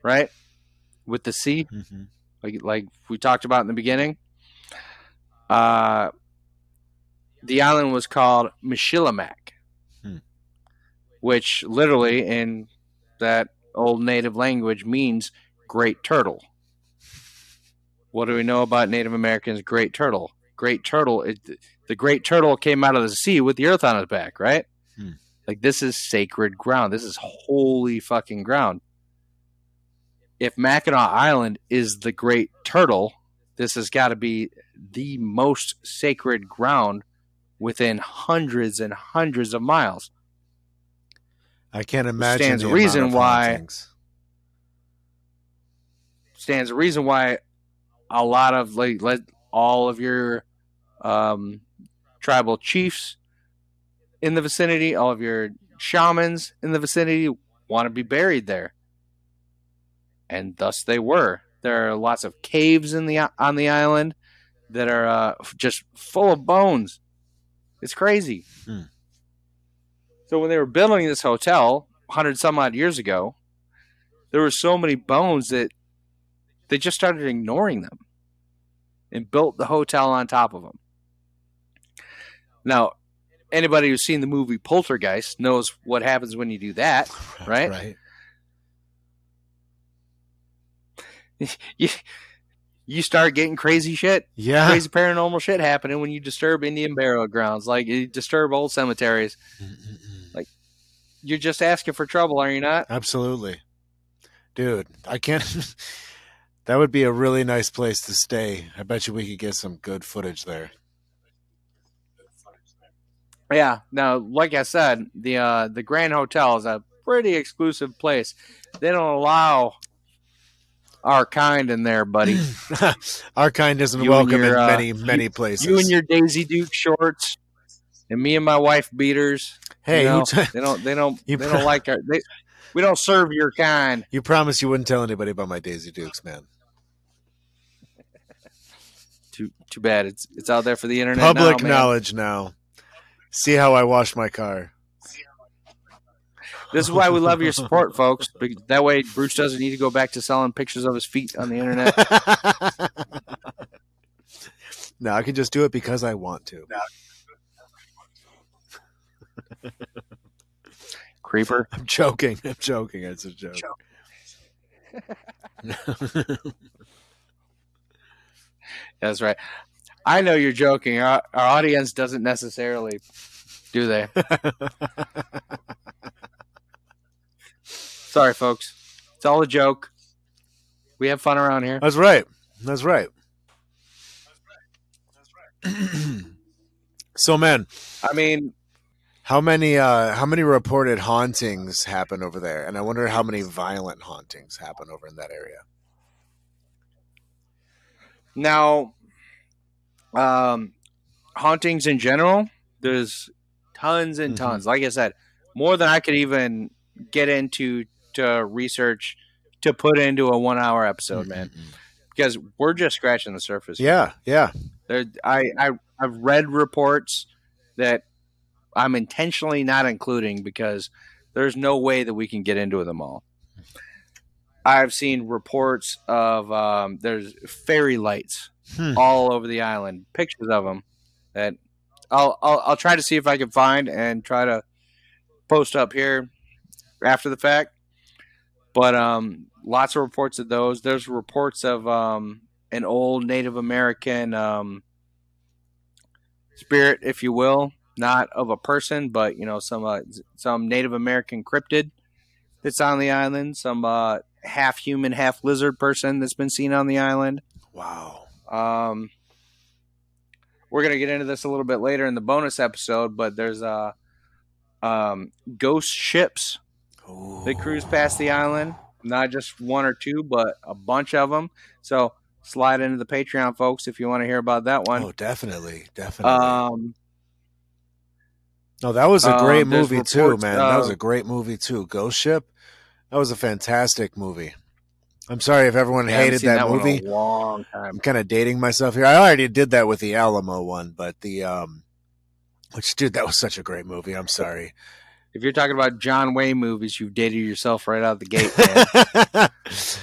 right? With the C, hmm like like we talked about in the beginning. Uh, the island was called Michilimack. Which literally in that old native language means great turtle. What do we know about Native Americans' great turtle? Great turtle, it, the great turtle came out of the sea with the earth on his back, right? Hmm. Like this is sacred ground. This is holy fucking ground. If Mackinac Island is the great turtle, this has got to be the most sacred ground within hundreds and hundreds of miles. I can't imagine stands the a reason why- hauntings. Stands a reason why a lot of like let all of your um, tribal chiefs in the vicinity, all of your shamans in the vicinity want to be buried there, and thus they were. There are lots of caves in the on the island that are uh, just full of bones. It's crazy. Hmm. So when they were building this hotel, hundred some odd years ago, there were so many bones that they just started ignoring them and built the hotel on top of them. Now, anybody who's seen the movie Poltergeist knows what happens when you do that. Right? Right. You, you start getting crazy shit, Yeah. crazy paranormal shit happening when you disturb Indian burial grounds, like you disturb old cemeteries. Mm-mm-mm. You're just asking for trouble, are you not? Absolutely. Dude, I can't. that would be a really nice place to stay. I bet you we could get some good footage there. Yeah. Now, like I said, the uh, the Grand Hotel is a pretty exclusive place. They don't allow our kind in there, buddy. Our kind isn't You welcome your, in uh, many, many places. You and your Daisy Duke shorts, and me and my wife beaters. hey, you know, t- they don't. They don't. They don't like our. They, we don't serve your kind. you promised you wouldn't tell anybody about my Daisy Dukes, man. Too too bad. It's it's out there for the internet. Public now, knowledge now. See how I wash my car. This is why we love your support, folks. That way, Bruce doesn't need to go back to selling pictures of his feet on the internet. no, I can just do it because I want to. Creeper. I'm joking. I'm joking. It's a joke. That's right. I know you're joking. Our, our audience doesn't necessarily, do they? Sorry, folks. It's all a joke. We have fun around here. That's right. That's right. so, man, I mean, how many uh, how many reported hauntings happen over there? And I wonder how many violent hauntings happen over in that area. now, um, hauntings in general, there's tons and Mhm. tons. Like I said, more than I could even get into to research to put into a one hour episode, man. Because we're just scratching the surface. Yeah, yeah. There, I, I, I've read reports that I'm intentionally not including because there's no way that we can get into them all. I've seen reports of um, there's fairy lights Hmm. all over the island, pictures of them that I'll, I'll I'll try to see if I can find and try to post up here after the fact. But um, lots of reports of those. There's reports of um, an old Native American um, spirit, if you will, not of a person, but you know some uh, some Native American cryptid that's on the island. Some uh, half human, half lizard person that's been seen on the island. Wow. Um, we're gonna get into this a little bit later in the bonus episode, but there's uh, um, ghost ships that cruise past the island. Not just one or two, but a bunch of them. So slide into the Patreon, folks, if you want to hear about that one. Oh, definitely, definitely. Um, no, that was a um, great there's movie too, reports man. that was a great movie too. Ghost Ship. That was a fantastic movie. I'm sorry if everyone Yeah, hated that, one movie. a long time. I'm kind of dating myself here. I already did that with the Alamo one, but the um, which dude, that was such a great movie. I'm sorry. If you're talking about John Wayne movies, you've dated yourself right out of the gate, man.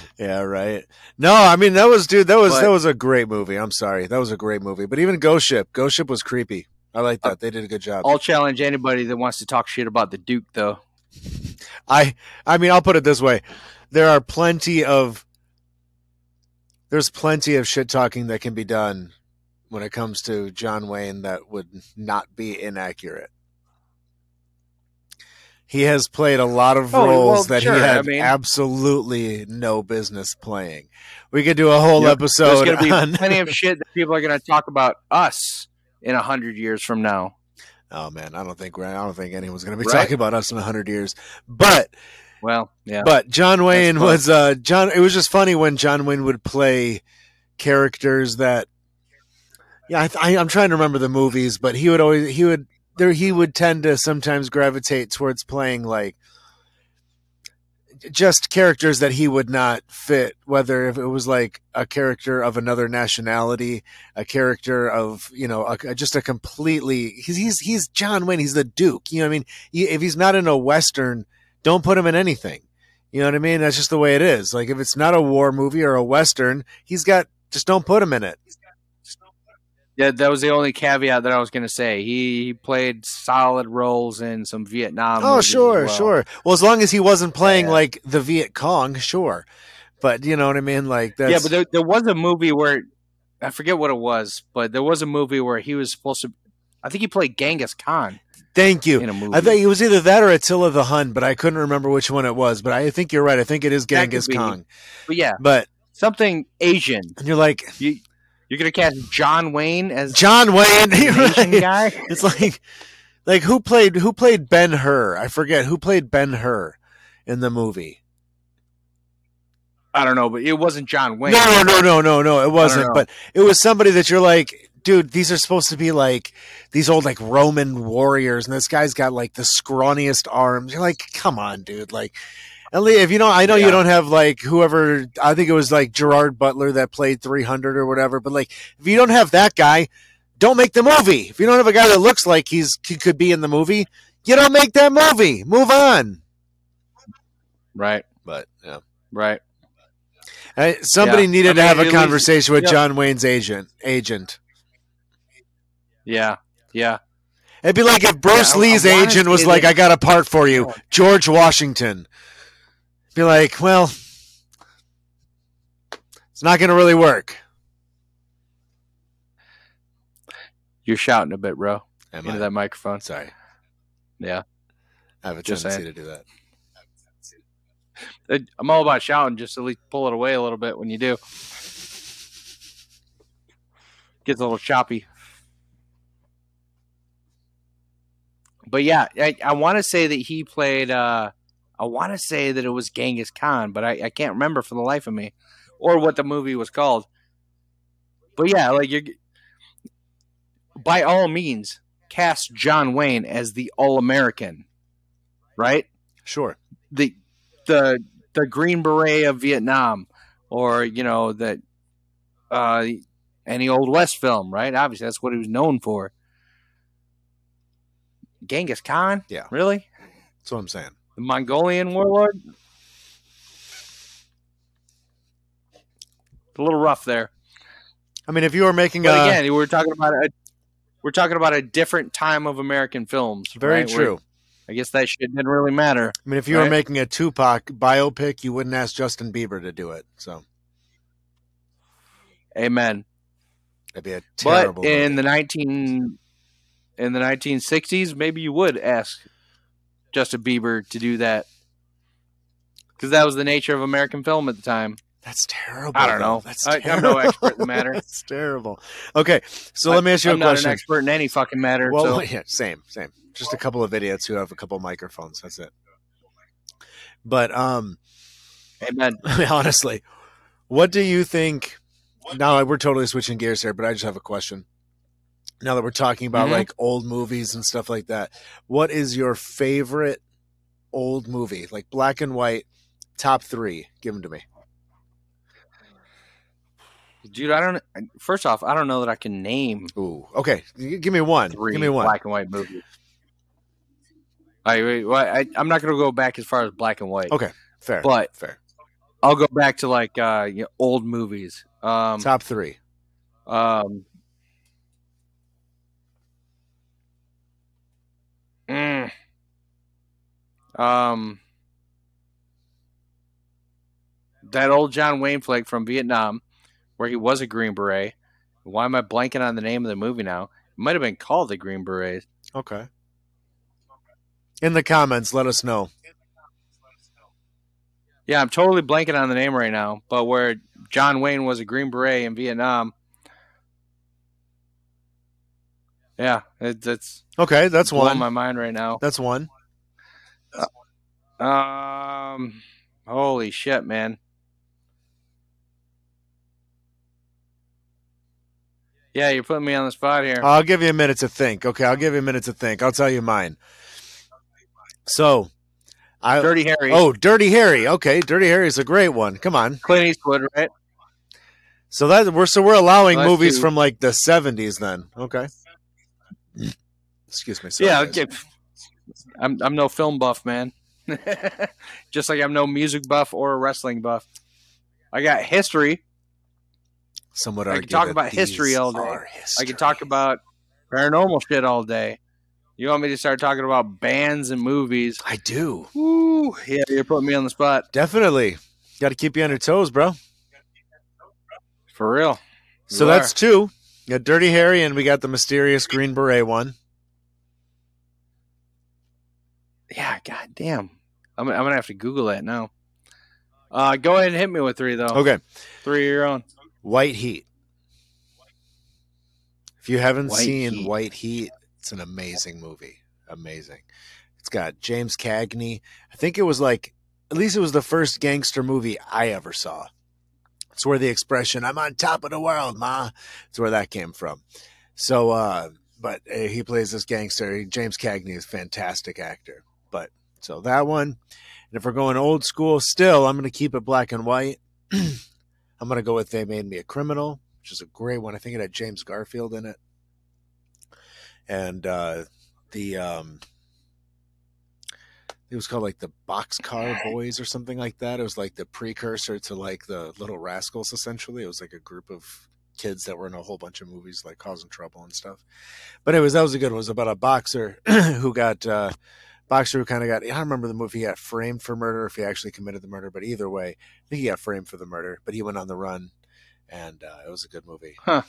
yeah, right. No, I mean that was dude. That was But- that was a great movie. I'm sorry, that was a great movie. But even Ghost Ship, Ghost Ship was creepy. I like uh, that. They did a good job. I'll challenge anybody that wants to talk shit about the Duke, though. I I mean, I'll put it this way: there are plenty of there's plenty of shit talking that can be done when it comes to John Wayne that would not be inaccurate. He has played a lot of Oh, roles well, that sure, he had I mean- absolutely no business playing. We could do a whole Yep. episode There's going to be on. plenty of shit that people are going to talk about us in a hundred years from now. oh man, I don't think I don't think anyone's going to be Right? talking about us in a hundred years. But Well, yeah. But John Wayne was uh John it was just funny when John Wayne would play characters that yeah, I, I I'm trying to remember the movies, but he would always he would there he would tend to sometimes gravitate towards playing like just characters that he would not fit whether if it was like a character of another nationality a character of you know a, just a completely he's he's he's John Wayne he's the duke you know I mean He- if he's not in a western don't put him in anything. You know what I mean? That's just the way it is. Like if it's not a war movie or a western, he's got just don't put him in it. Yeah, that was the only caveat that I was going to say. He played solid roles in some Vietnam. Oh, sure, well. sure. Well, as long as he wasn't playing Yeah. like the Viet Cong, sure. But you know what I mean? Like that's Yeah, but there, there was a movie where I forget what it was, but there was a movie where he was supposed to. I think he played Genghis Khan thank you. in a movie. I think it was either that or Attila the Hun, but I couldn't remember which one it was. But I think you're right. I think it is Genghis Khan. But yeah, But something Asian. and you're like You you're to cast John Wayne as John Wayne. an you're Asian right. guy. It's like like who played who played Ben Hur? I forget who played Ben Hur in the movie. I don't know, but it wasn't John Wayne. No, no, no, no, no, no. It wasn't. But it was somebody that you're like, dude. These are supposed to be like these old like Roman warriors, and this guy's got like the scrawniest arms. You're like, come on, dude. Like, least if you don't, I know you don't have like whoever. I think it was like Gerard Butler that played 300 or whatever. But like, if you don't have that guy, don't make the movie. If you don't have a guy that looks like he's he could be in the movie, you don't make that movie. Move on. Right, But yeah. right. Somebody Yeah. needed I to have a least- conversation with yeah. John Wayne's agent. Agent. Yeah, yeah. It'd be like if Bruce Yeah, Lee's agent was like, "I got a part for you, George Washington." Be like, well, it's not going to really work. You're shouting a bit, bro, Am into I? that microphone. Sorry. Yeah. I have a just tendency saying. to do that. I'm all about shouting. Just at least pull it away a little bit when you do. Gets a little choppy. But yeah, I, I want to say that he played. uh I want to say that it was Genghis Khan, but I, I can't remember for the life of me, or what the movie was called. But yeah, like you're. By all means, cast John Wayne as the All American, right? Sure. the the the Green Beret of Vietnam, or you know that uh, any old West film, right? Obviously, that's what he was known for. Genghis Khan, Yeah. really, That's what I'm saying. The Mongolian warlord. It's A little rough there, I mean, if you were making but a again, we're talking about a we're talking about a different time of American films. very right? Where true. I guess that shit didn't really matter. I mean, if you were making a Tupac biopic, you wouldn't ask Justin Bieber to do it. So Amen. that'd be a terrible. But in movie. the nineteen in the nineteen sixties, maybe you would ask Justin Bieber to do that because that was the nature of American film at the time. that's terrible. I don't know. That's I- terrible. I'm no expert in the matter. that's terrible. Okay, so let me ask you I'm a not an expert in any fucking matter. Well, so yeah, same, same. Just a couple of idiots who have a couple microphones. That's it. But um, amen. honestly, what do you think? Now we're totally switching gears here, but I just have a question. Now that we're talking about Mhm. like old movies and stuff like that, what is your favorite old movie, like black and white, top three? Give them to me. dude. I don't. First off, I don't know that I can name Ooh, okay. Give me one. three Give me one. black and white movie. I, I, I'm not going to go back as far as black and white, Okay, fair. but fair. I'll go back to like uh, you know, old movies. Um, Top three. Um, mm, um, that old John Wayne flick from Vietnam, where he was a Green Beret. Why am I blanking on the name of the movie now? It might have been called The Green Berets. Okay. In the comments, let us know. Yeah, I'm totally blanking on the name right now, but where John Wayne was a Green Beret in Vietnam. Yeah, it, that's Okay, that's blowing one. my mind right now. That's one. Um, holy shit, man. Yeah, you're putting me on the spot here. I'll give you a minute to think. Okay, I'll give you a minute to think. I'll tell you mine. So, I Dirty Harry. oh, Dirty Harry. Okay, Dirty Harry is a great one. Come on. Clint Eastwood, right? So that we're so we're allowing Well, movies two. from like the seventies then. Okay. Excuse me. Sorry, yeah, okay. I'm I'm no film buff, man. Just like I'm no music buff or a wrestling buff. I got history. Some would I can talk about history all day. are I can talk about paranormal shit all day. You want me to start talking about bands and movies? I do Woo, yeah, you're putting me on the spot definitely. Got to keep you on your toes, bro. for real. So You that's are. two. We got Dirty Harry, and we got the mysterious Green Beret one. yeah. God damn, I'm I'm gonna have to Google that now. Uh, go ahead and hit me with three though. Okay, Three of your own. White Heat. If you haven't White seen Heat. White Heat, it's an amazing movie. Amazing. It's got James Cagney. I think it was like, at least it was the first gangster movie I ever saw. It's where the expression "I'm on top of the world, ma." It's where that came from. So, uh, but uh, he plays this gangster. James Cagney is fantastic actor. But so that one, and if we're going old school, still I'm going to keep it black and white. I'm going to go with They Made Me a Criminal, which is a great one. I think it had James Garfield in it. And uh, the, um, it was called like the Boxcar Boys or something like that. It was like the precursor to like the Little Rascals, essentially. It was like a group of kids that were in a whole bunch of movies, like causing trouble and stuff. But anyways, that was a good one. It was about a boxer who got, uh, boxer who kind of got, I don't remember the movie, he got framed for murder, if he actually committed the murder, but either way, I think he got framed for the murder, but he went on the run, and uh, it was a good movie. Huh.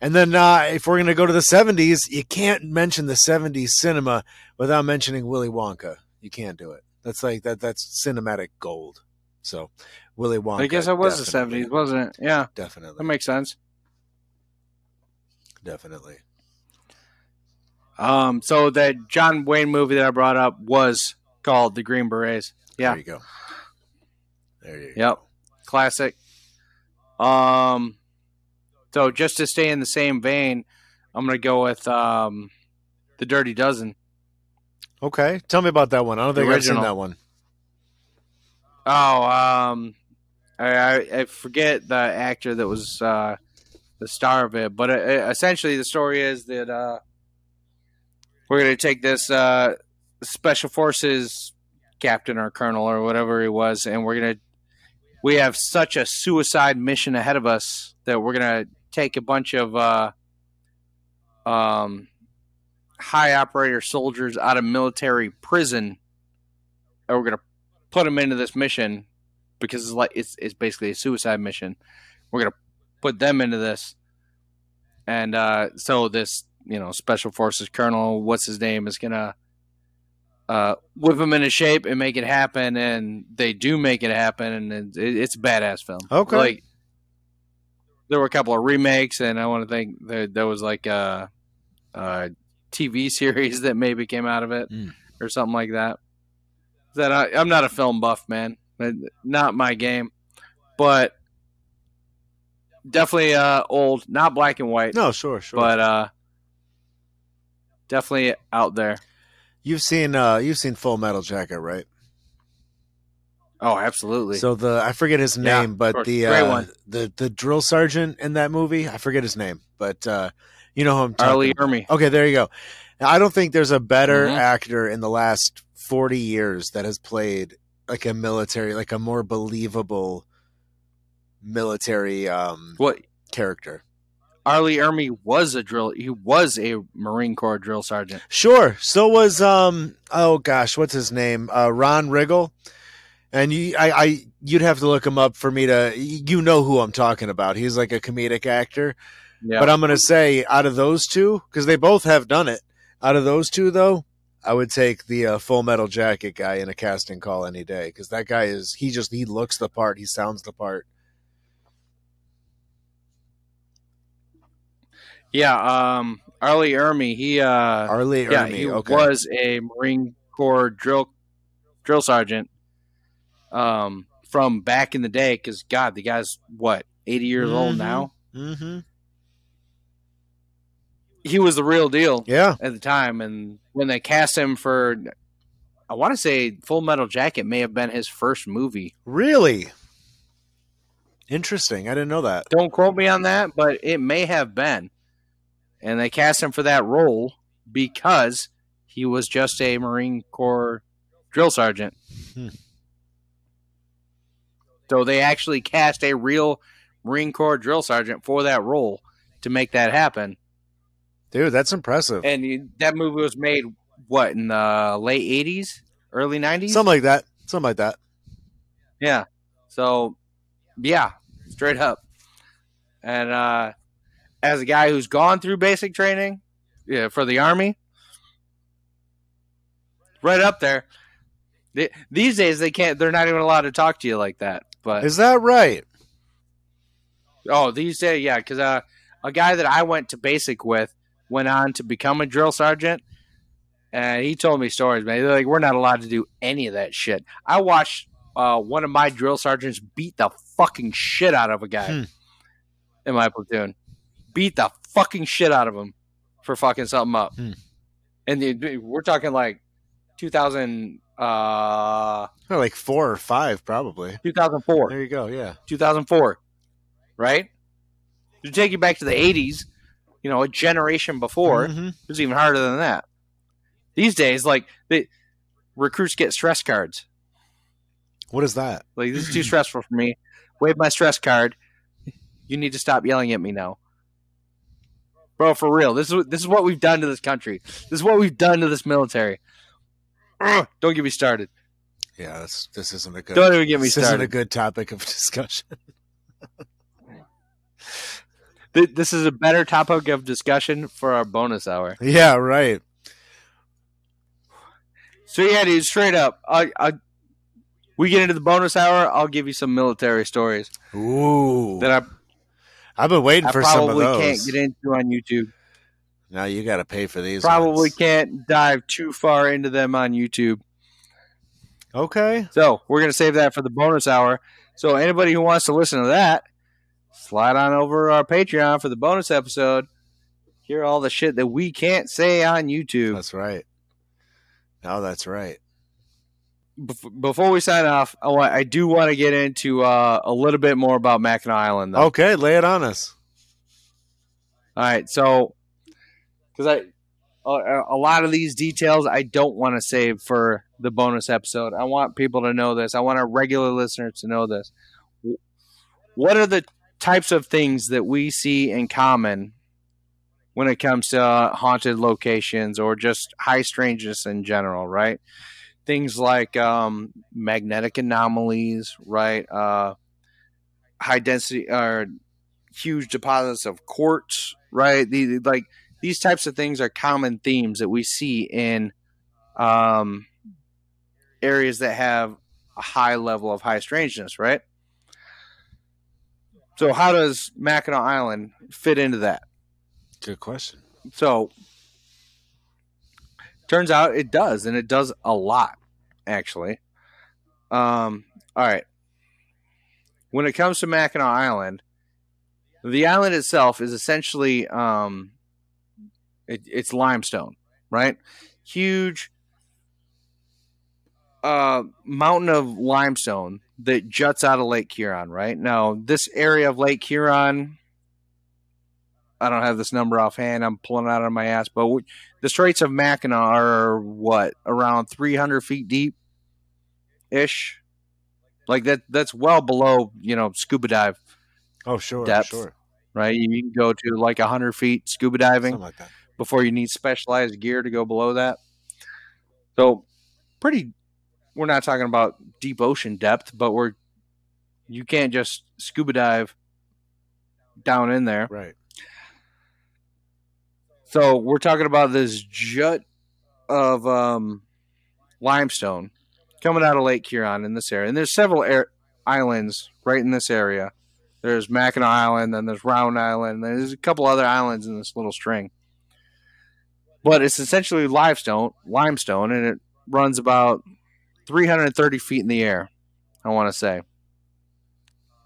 And then uh, if we're going to go to the 70s, you can't mention the 70s cinema without mentioning Willy Wonka. You can't do it. That's like that. That's cinematic gold. So Willy Wonka. I guess it was the '70s, wasn't it? Yeah, definitely. that makes sense. definitely. Um, so that John Wayne movie that I brought up was called The Green Berets. Yeah. There you go. There you go. Yep. Classic. Um, so just to stay in the same vein, I'm gonna go with um, The Dirty Dozen. Okay, tell me about that one. I don't think I've seen that one. Oh, um, I, I, I forget the actor that was uh, the star of it, but uh essentially the story is that uh, we're going to take this uh, special forces captain or colonel or whatever he was, and we're going to we have such a suicide mission ahead of us that we're going to take a bunch of uh, um, high operator soldiers out of military prison, and we're to put them into this mission because it's like it's it's basically a suicide mission. We're gonna put them into this, and uh, so this you know special forces colonel, what's his name, is gonna uh, whip them into shape and make it happen, and they do make it happen, and it, it's a badass film. Okay. like there were a couple of remakes, and I want to think there there was like a, a TV series that maybe came out of it Mm. or something like that that I, I'm not a film buff, man. Not my game, but definitely uh, old, not black and white, No, sure, sure. but uh, definitely out there. you've seen uh, you've seen Full Metal Jacket, right? Oh, absolutely. So the I forget his name, of but the uh, the the drill sergeant in that movie, I forget his name, but uh, you know who I'm talking. R. Lee about. Ermey. Okay, there you go. I don't think there's a better Mhm. actor in the last 40 years that has played like a military, like a more believable military um, What character. Arlie Ermey was a drill. He was a Marine Corps drill sergeant. Sure. So was um oh gosh, what's his name? Uh Rob Riggle. And you I, I you'd have to look him up for me to you know who I'm talking about. He's like a comedic actor. Yeah. But I'm gonna say out of those two, because they both have done it, out of those two though, I would take the uh, full metal jacket guy in a casting call any day. Because that guy is he just he looks the part, he sounds the part. yeah. Um, Arlie Ermey. He uh, R. Lee yeah, Ermey, he okay. was a Marine Corps drill drill sergeant. Um, from back in the day, because God, the guy's what eighty years old Mhm. now. mm-hmm. He was the real deal Yeah. at the time, and when they cast him for, I want to say Full Metal Jacket may have been his first movie. Really? Interesting. I didn't know that. Don't quote me on that, but it may have been. And they cast him for that role because he was just a Marine Corps drill sergeant. Hmm. So they actually cast a real Marine Corps drill sergeant for that role to make that happen. Dude, that's impressive. And you- that movie was made what in the late '80s, early '90s, Something like that. Something like that. Yeah. So, yeah, straight up. And uh, as a guy who's gone through basic training yeah, for the Army, right up there. They, these days, they can't. They're not even allowed to talk to you like that. But Is that right? oh, these days, yeah, because uh, a guy that I went to basic with went on to become a drill sergeant, and he told me stories. Man, They're like we're not allowed to do any of that shit. I watched uh, one of my drill sergeants beat the fucking shit out of a guy Hmm. in my platoon. Beat the fucking shit out of him for fucking something up. Hmm. And the, we're talking like 2000, uh, Oh, like four or five, probably. 2004. There you go. Yeah. 2004, right? To take you back to the 80s, you know, a generation before, Mhm. it was even harder than that. These days, like, the recruits get stress cards. What is that? Like, this is too stressful for me. Wave my stress card. You need to stop yelling at me now. Bro, for real. This is what this is what we've done to this country. This is what we've done to this military. Ugh, don't get me started. Yeah, this this isn't a good. Don't even get me this isn't a good topic of discussion. Th- This is a better topic of discussion for our bonus hour. yeah, right. So yeah, dude, straight up. I, I, we get into the bonus hour. I'll give you some military stories Ooh, that I, I've been waiting I for some of probably can't get into on YouTube. now you got to pay for these. Probably ones. can't dive too far into them on YouTube. Okay. So we're gonna save that for the bonus hour. So anybody who wants to listen to that, slide on over our Patreon for the bonus episode. Hear all the shit that we can't say on YouTube. That's right. No, that's right. Bef- Before we sign off, I, want, I do want to get into uh, a little bit more about Mackinac Island, though. Okay, lay it on us. All right, so because I a, a lot of these details I don't want to save for the bonus episode. I want people to know this. I want our regular listeners to know this. What are the types of things that we see in common when it comes to uh, haunted locations or just high strangeness in general? Right, things like um, magnetic anomalies, right? Uh, high density or huge deposits of quartz, right? Like these types of things are common themes that we see in um, areas that have a high level of high strangeness, right? So, how does Mackinac Island fit into that? Good question. So, turns out it does, and it does a lot, actually. Um, all right. When it comes to Mackinac Island, the island itself is essentially um, it, it's limestone, right? Huge uh, mountain of limestone that juts out of Lake Huron. Right now, this area of Lake Huron, I don't have this number offhand. I'm pulling it out of my ass, but we, the Straits of Mackinac are what around 300 feet deep, ish. Like that. That's well below you know scuba dive. Oh, sure, Depth. sure, Right, you can go to like 100 feet scuba diving. like that. before you need specialized gear to go below that. So, pretty. We're not talking about deep ocean depth, but we're you can't just scuba dive down in there. Right. So we're talking about this jut of um, limestone coming out of Lake Huron in this area, and there's several air- islands right in this area. There's Mackinac Island, then there's Round Island, and there's a couple other islands in this little string. But it's essentially limestone, limestone, and it runs about 330 feet in the air. I want to say.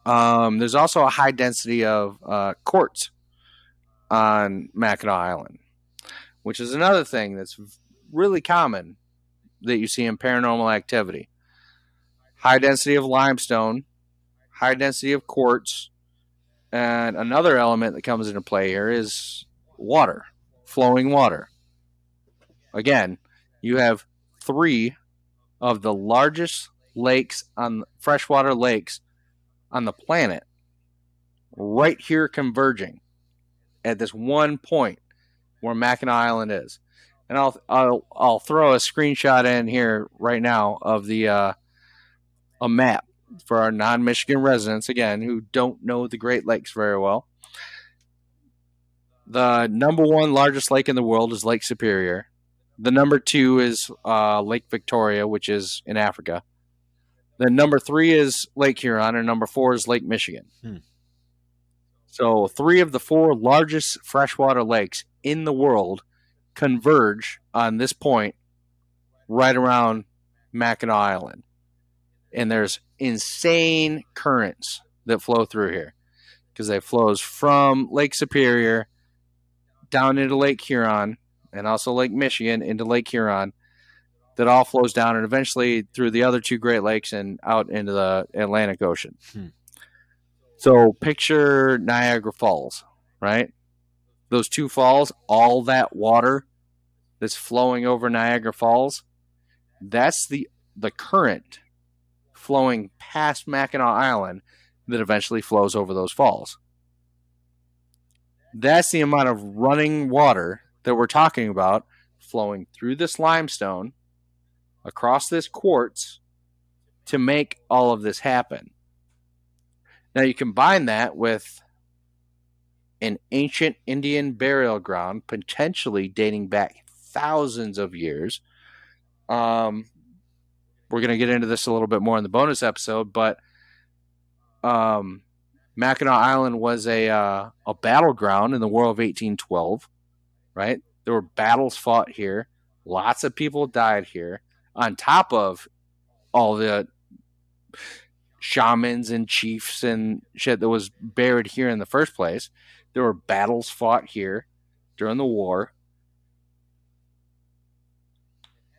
Um, there's also a high density of uh, quartz on Mackinac Island, which is another thing that's really common that you see in paranormal activity. High density of limestone, high density of quartz, and another element that comes into play here is water, flowing water. Again, you have three of the largest lakes on freshwater lakes on the planet right here converging at this one point where Mackinac Island is. And I'll I'll I'll throw a screenshot in here right now of the uh, a map for our non-Michigan residents again who don't know the Great Lakes very well. The number one largest lake in the world is Lake Superior. The number two is uh, Lake Victoria, which is in Africa. Then number three is Lake Huron, and number four is Lake Michigan. Hmm. So three of the four largest freshwater lakes in the world converge on this point right around Mackinac Island. And there's insane currents that flow through here because it flows from Lake Superior down into Lake Huron and also Lake Michigan into Lake Huron that all flows down and eventually through the other two Great Lakes and out into the Atlantic Ocean. Hmm. So picture Niagara Falls, right? Those two falls, all that water that's flowing over Niagara Falls, that's the the current flowing past Mackinac Island that eventually flows over those falls. That's the amount of running water that we're talking about flowing through this limestone across this quartz to make all of this happen. Now you combine that with an ancient Indian burial ground, potentially dating back thousands of years. Um, we're going to get into this a little bit more in the bonus episode, but um, Mackinac Island was a uh, a battleground in the War of 1812. Right, there were battles fought here. Lots of people died here. On top of all the shamans and chiefs and shit that was buried here in the first place. There were battles fought here during the war.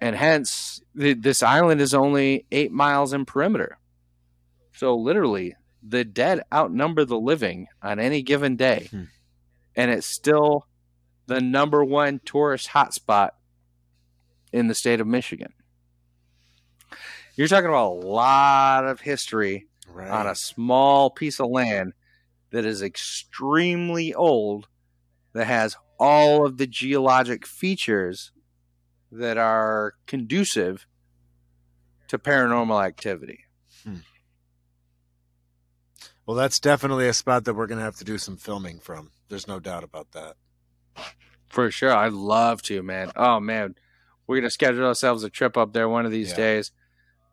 And hence, th- this island is only eight miles in perimeter. So, literally, the dead outnumber the living on any given day. Hmm. And it's still the number one tourist hotspot in the state of Michigan. You're talking about a lot of history Right. on a small piece of land that is extremely old, that has all of the geologic features that are conducive to paranormal activity. Hmm. well, that's definitely a spot that we're going to have to do some filming from. There's no doubt about that. For sure. I'd love to, man. Oh, man. We're going to schedule ourselves a trip up there one of these Yeah. days.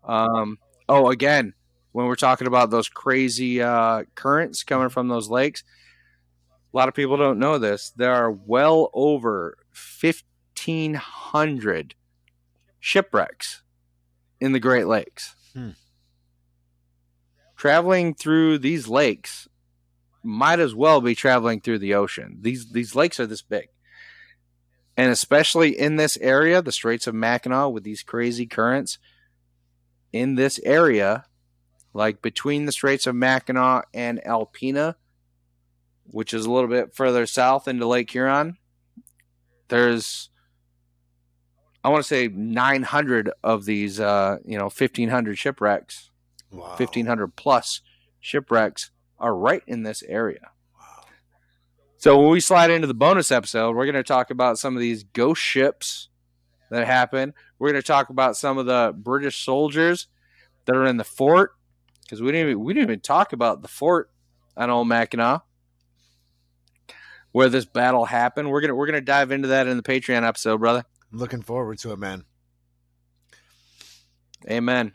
Um, oh, again, when we're talking about those crazy uh, currents coming from those lakes, a lot of people don't know this. There are well over 1,500 shipwrecks in the Great Lakes. Hmm. Traveling through these lakes might as well be traveling through the ocean. These these lakes are this big. And especially in this area, the Straits of Mackinac with these crazy currents, in this area, like between the Straits of Mackinac and Alpena, which is a little bit further south into Lake Huron, there's I want to say 900 of these, uh, you know, 1,500 shipwrecks, Wow. 1,500 plus shipwrecks are right in this area. So when we slide into the bonus episode, we're going to talk about some of these ghost ships that happen. We're going to talk about some of the British soldiers that are in the fort because we didn't even, we didn't even talk about the fort on Old Mackinac where this battle happened. We're gonna we're gonna dive into that in the Patreon episode, brother. Looking forward to it, man. Amen.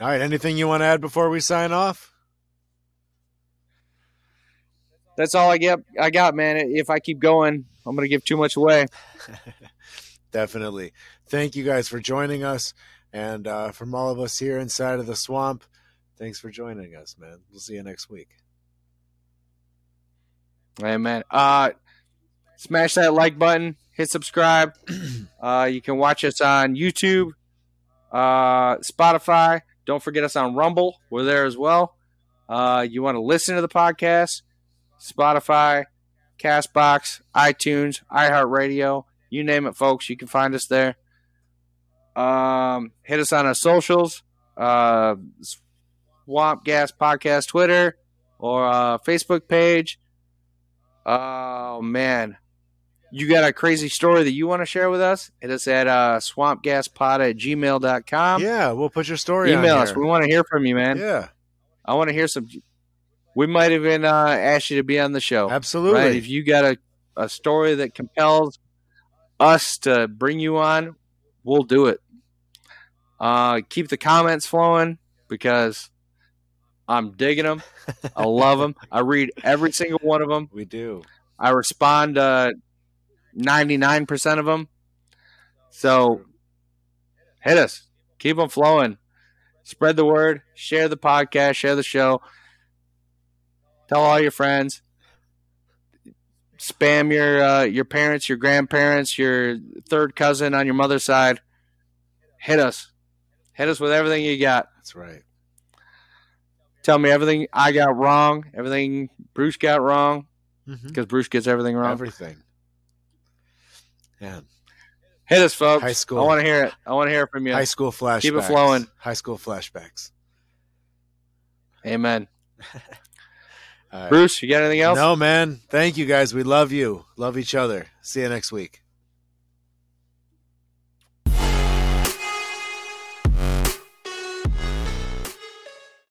All right. Anything you want to add before we sign off? That's all I get. I got, man. If I keep going, I'm gonna give too much away. Definitely. Thank you guys for joining us. And uh, from all of us here inside of the swamp, thanks for joining us, man. We'll see you next week. Amen. Uh, smash that like button. Hit subscribe. uh, you can watch us on YouTube, uh, Spotify. Don't forget us on Rumble. We're there as well. Uh, you want to listen to the podcast? Spotify, Castbox, iTunes, iHeartRadio. You name it, folks. You can find us there. Um, hit us on our socials. Uh, Swamp Gas Podcast Twitter or uh, Facebook page. Oh man, you got a crazy story that you want to share with us? Hit us at uh, swampgaspod at gmail.com. yeah, we'll put your story Email us. We want to hear from you, man. Yeah, I want to hear some. We might even uh, ask you to be on the show. absolutely. Right? If you got a, a story that compels us to bring you on, we'll do it. Uh, keep the comments flowing because I'm digging them. I love them. I read every single one of them. we do. I respond to 99% of them. So hit us. Keep them flowing. Spread the word. Share the podcast. Share the show. Tell all your friends. Spam your uh, your parents, your grandparents, your third cousin on your mother's side. Hit us. Hit us with everything you got. That's right. Tell me everything I got wrong, everything Bruce got wrong, because Bruce gets everything wrong. Everything. Yeah. Hit us, folks. High school. I want to hear it. I want to hear it from you. High school flashbacks. Keep it flowing. High school flashbacks. Amen. All right. Bruce, you got anything else? No, man. Thank you guys. We love you. Love each other. See you next week.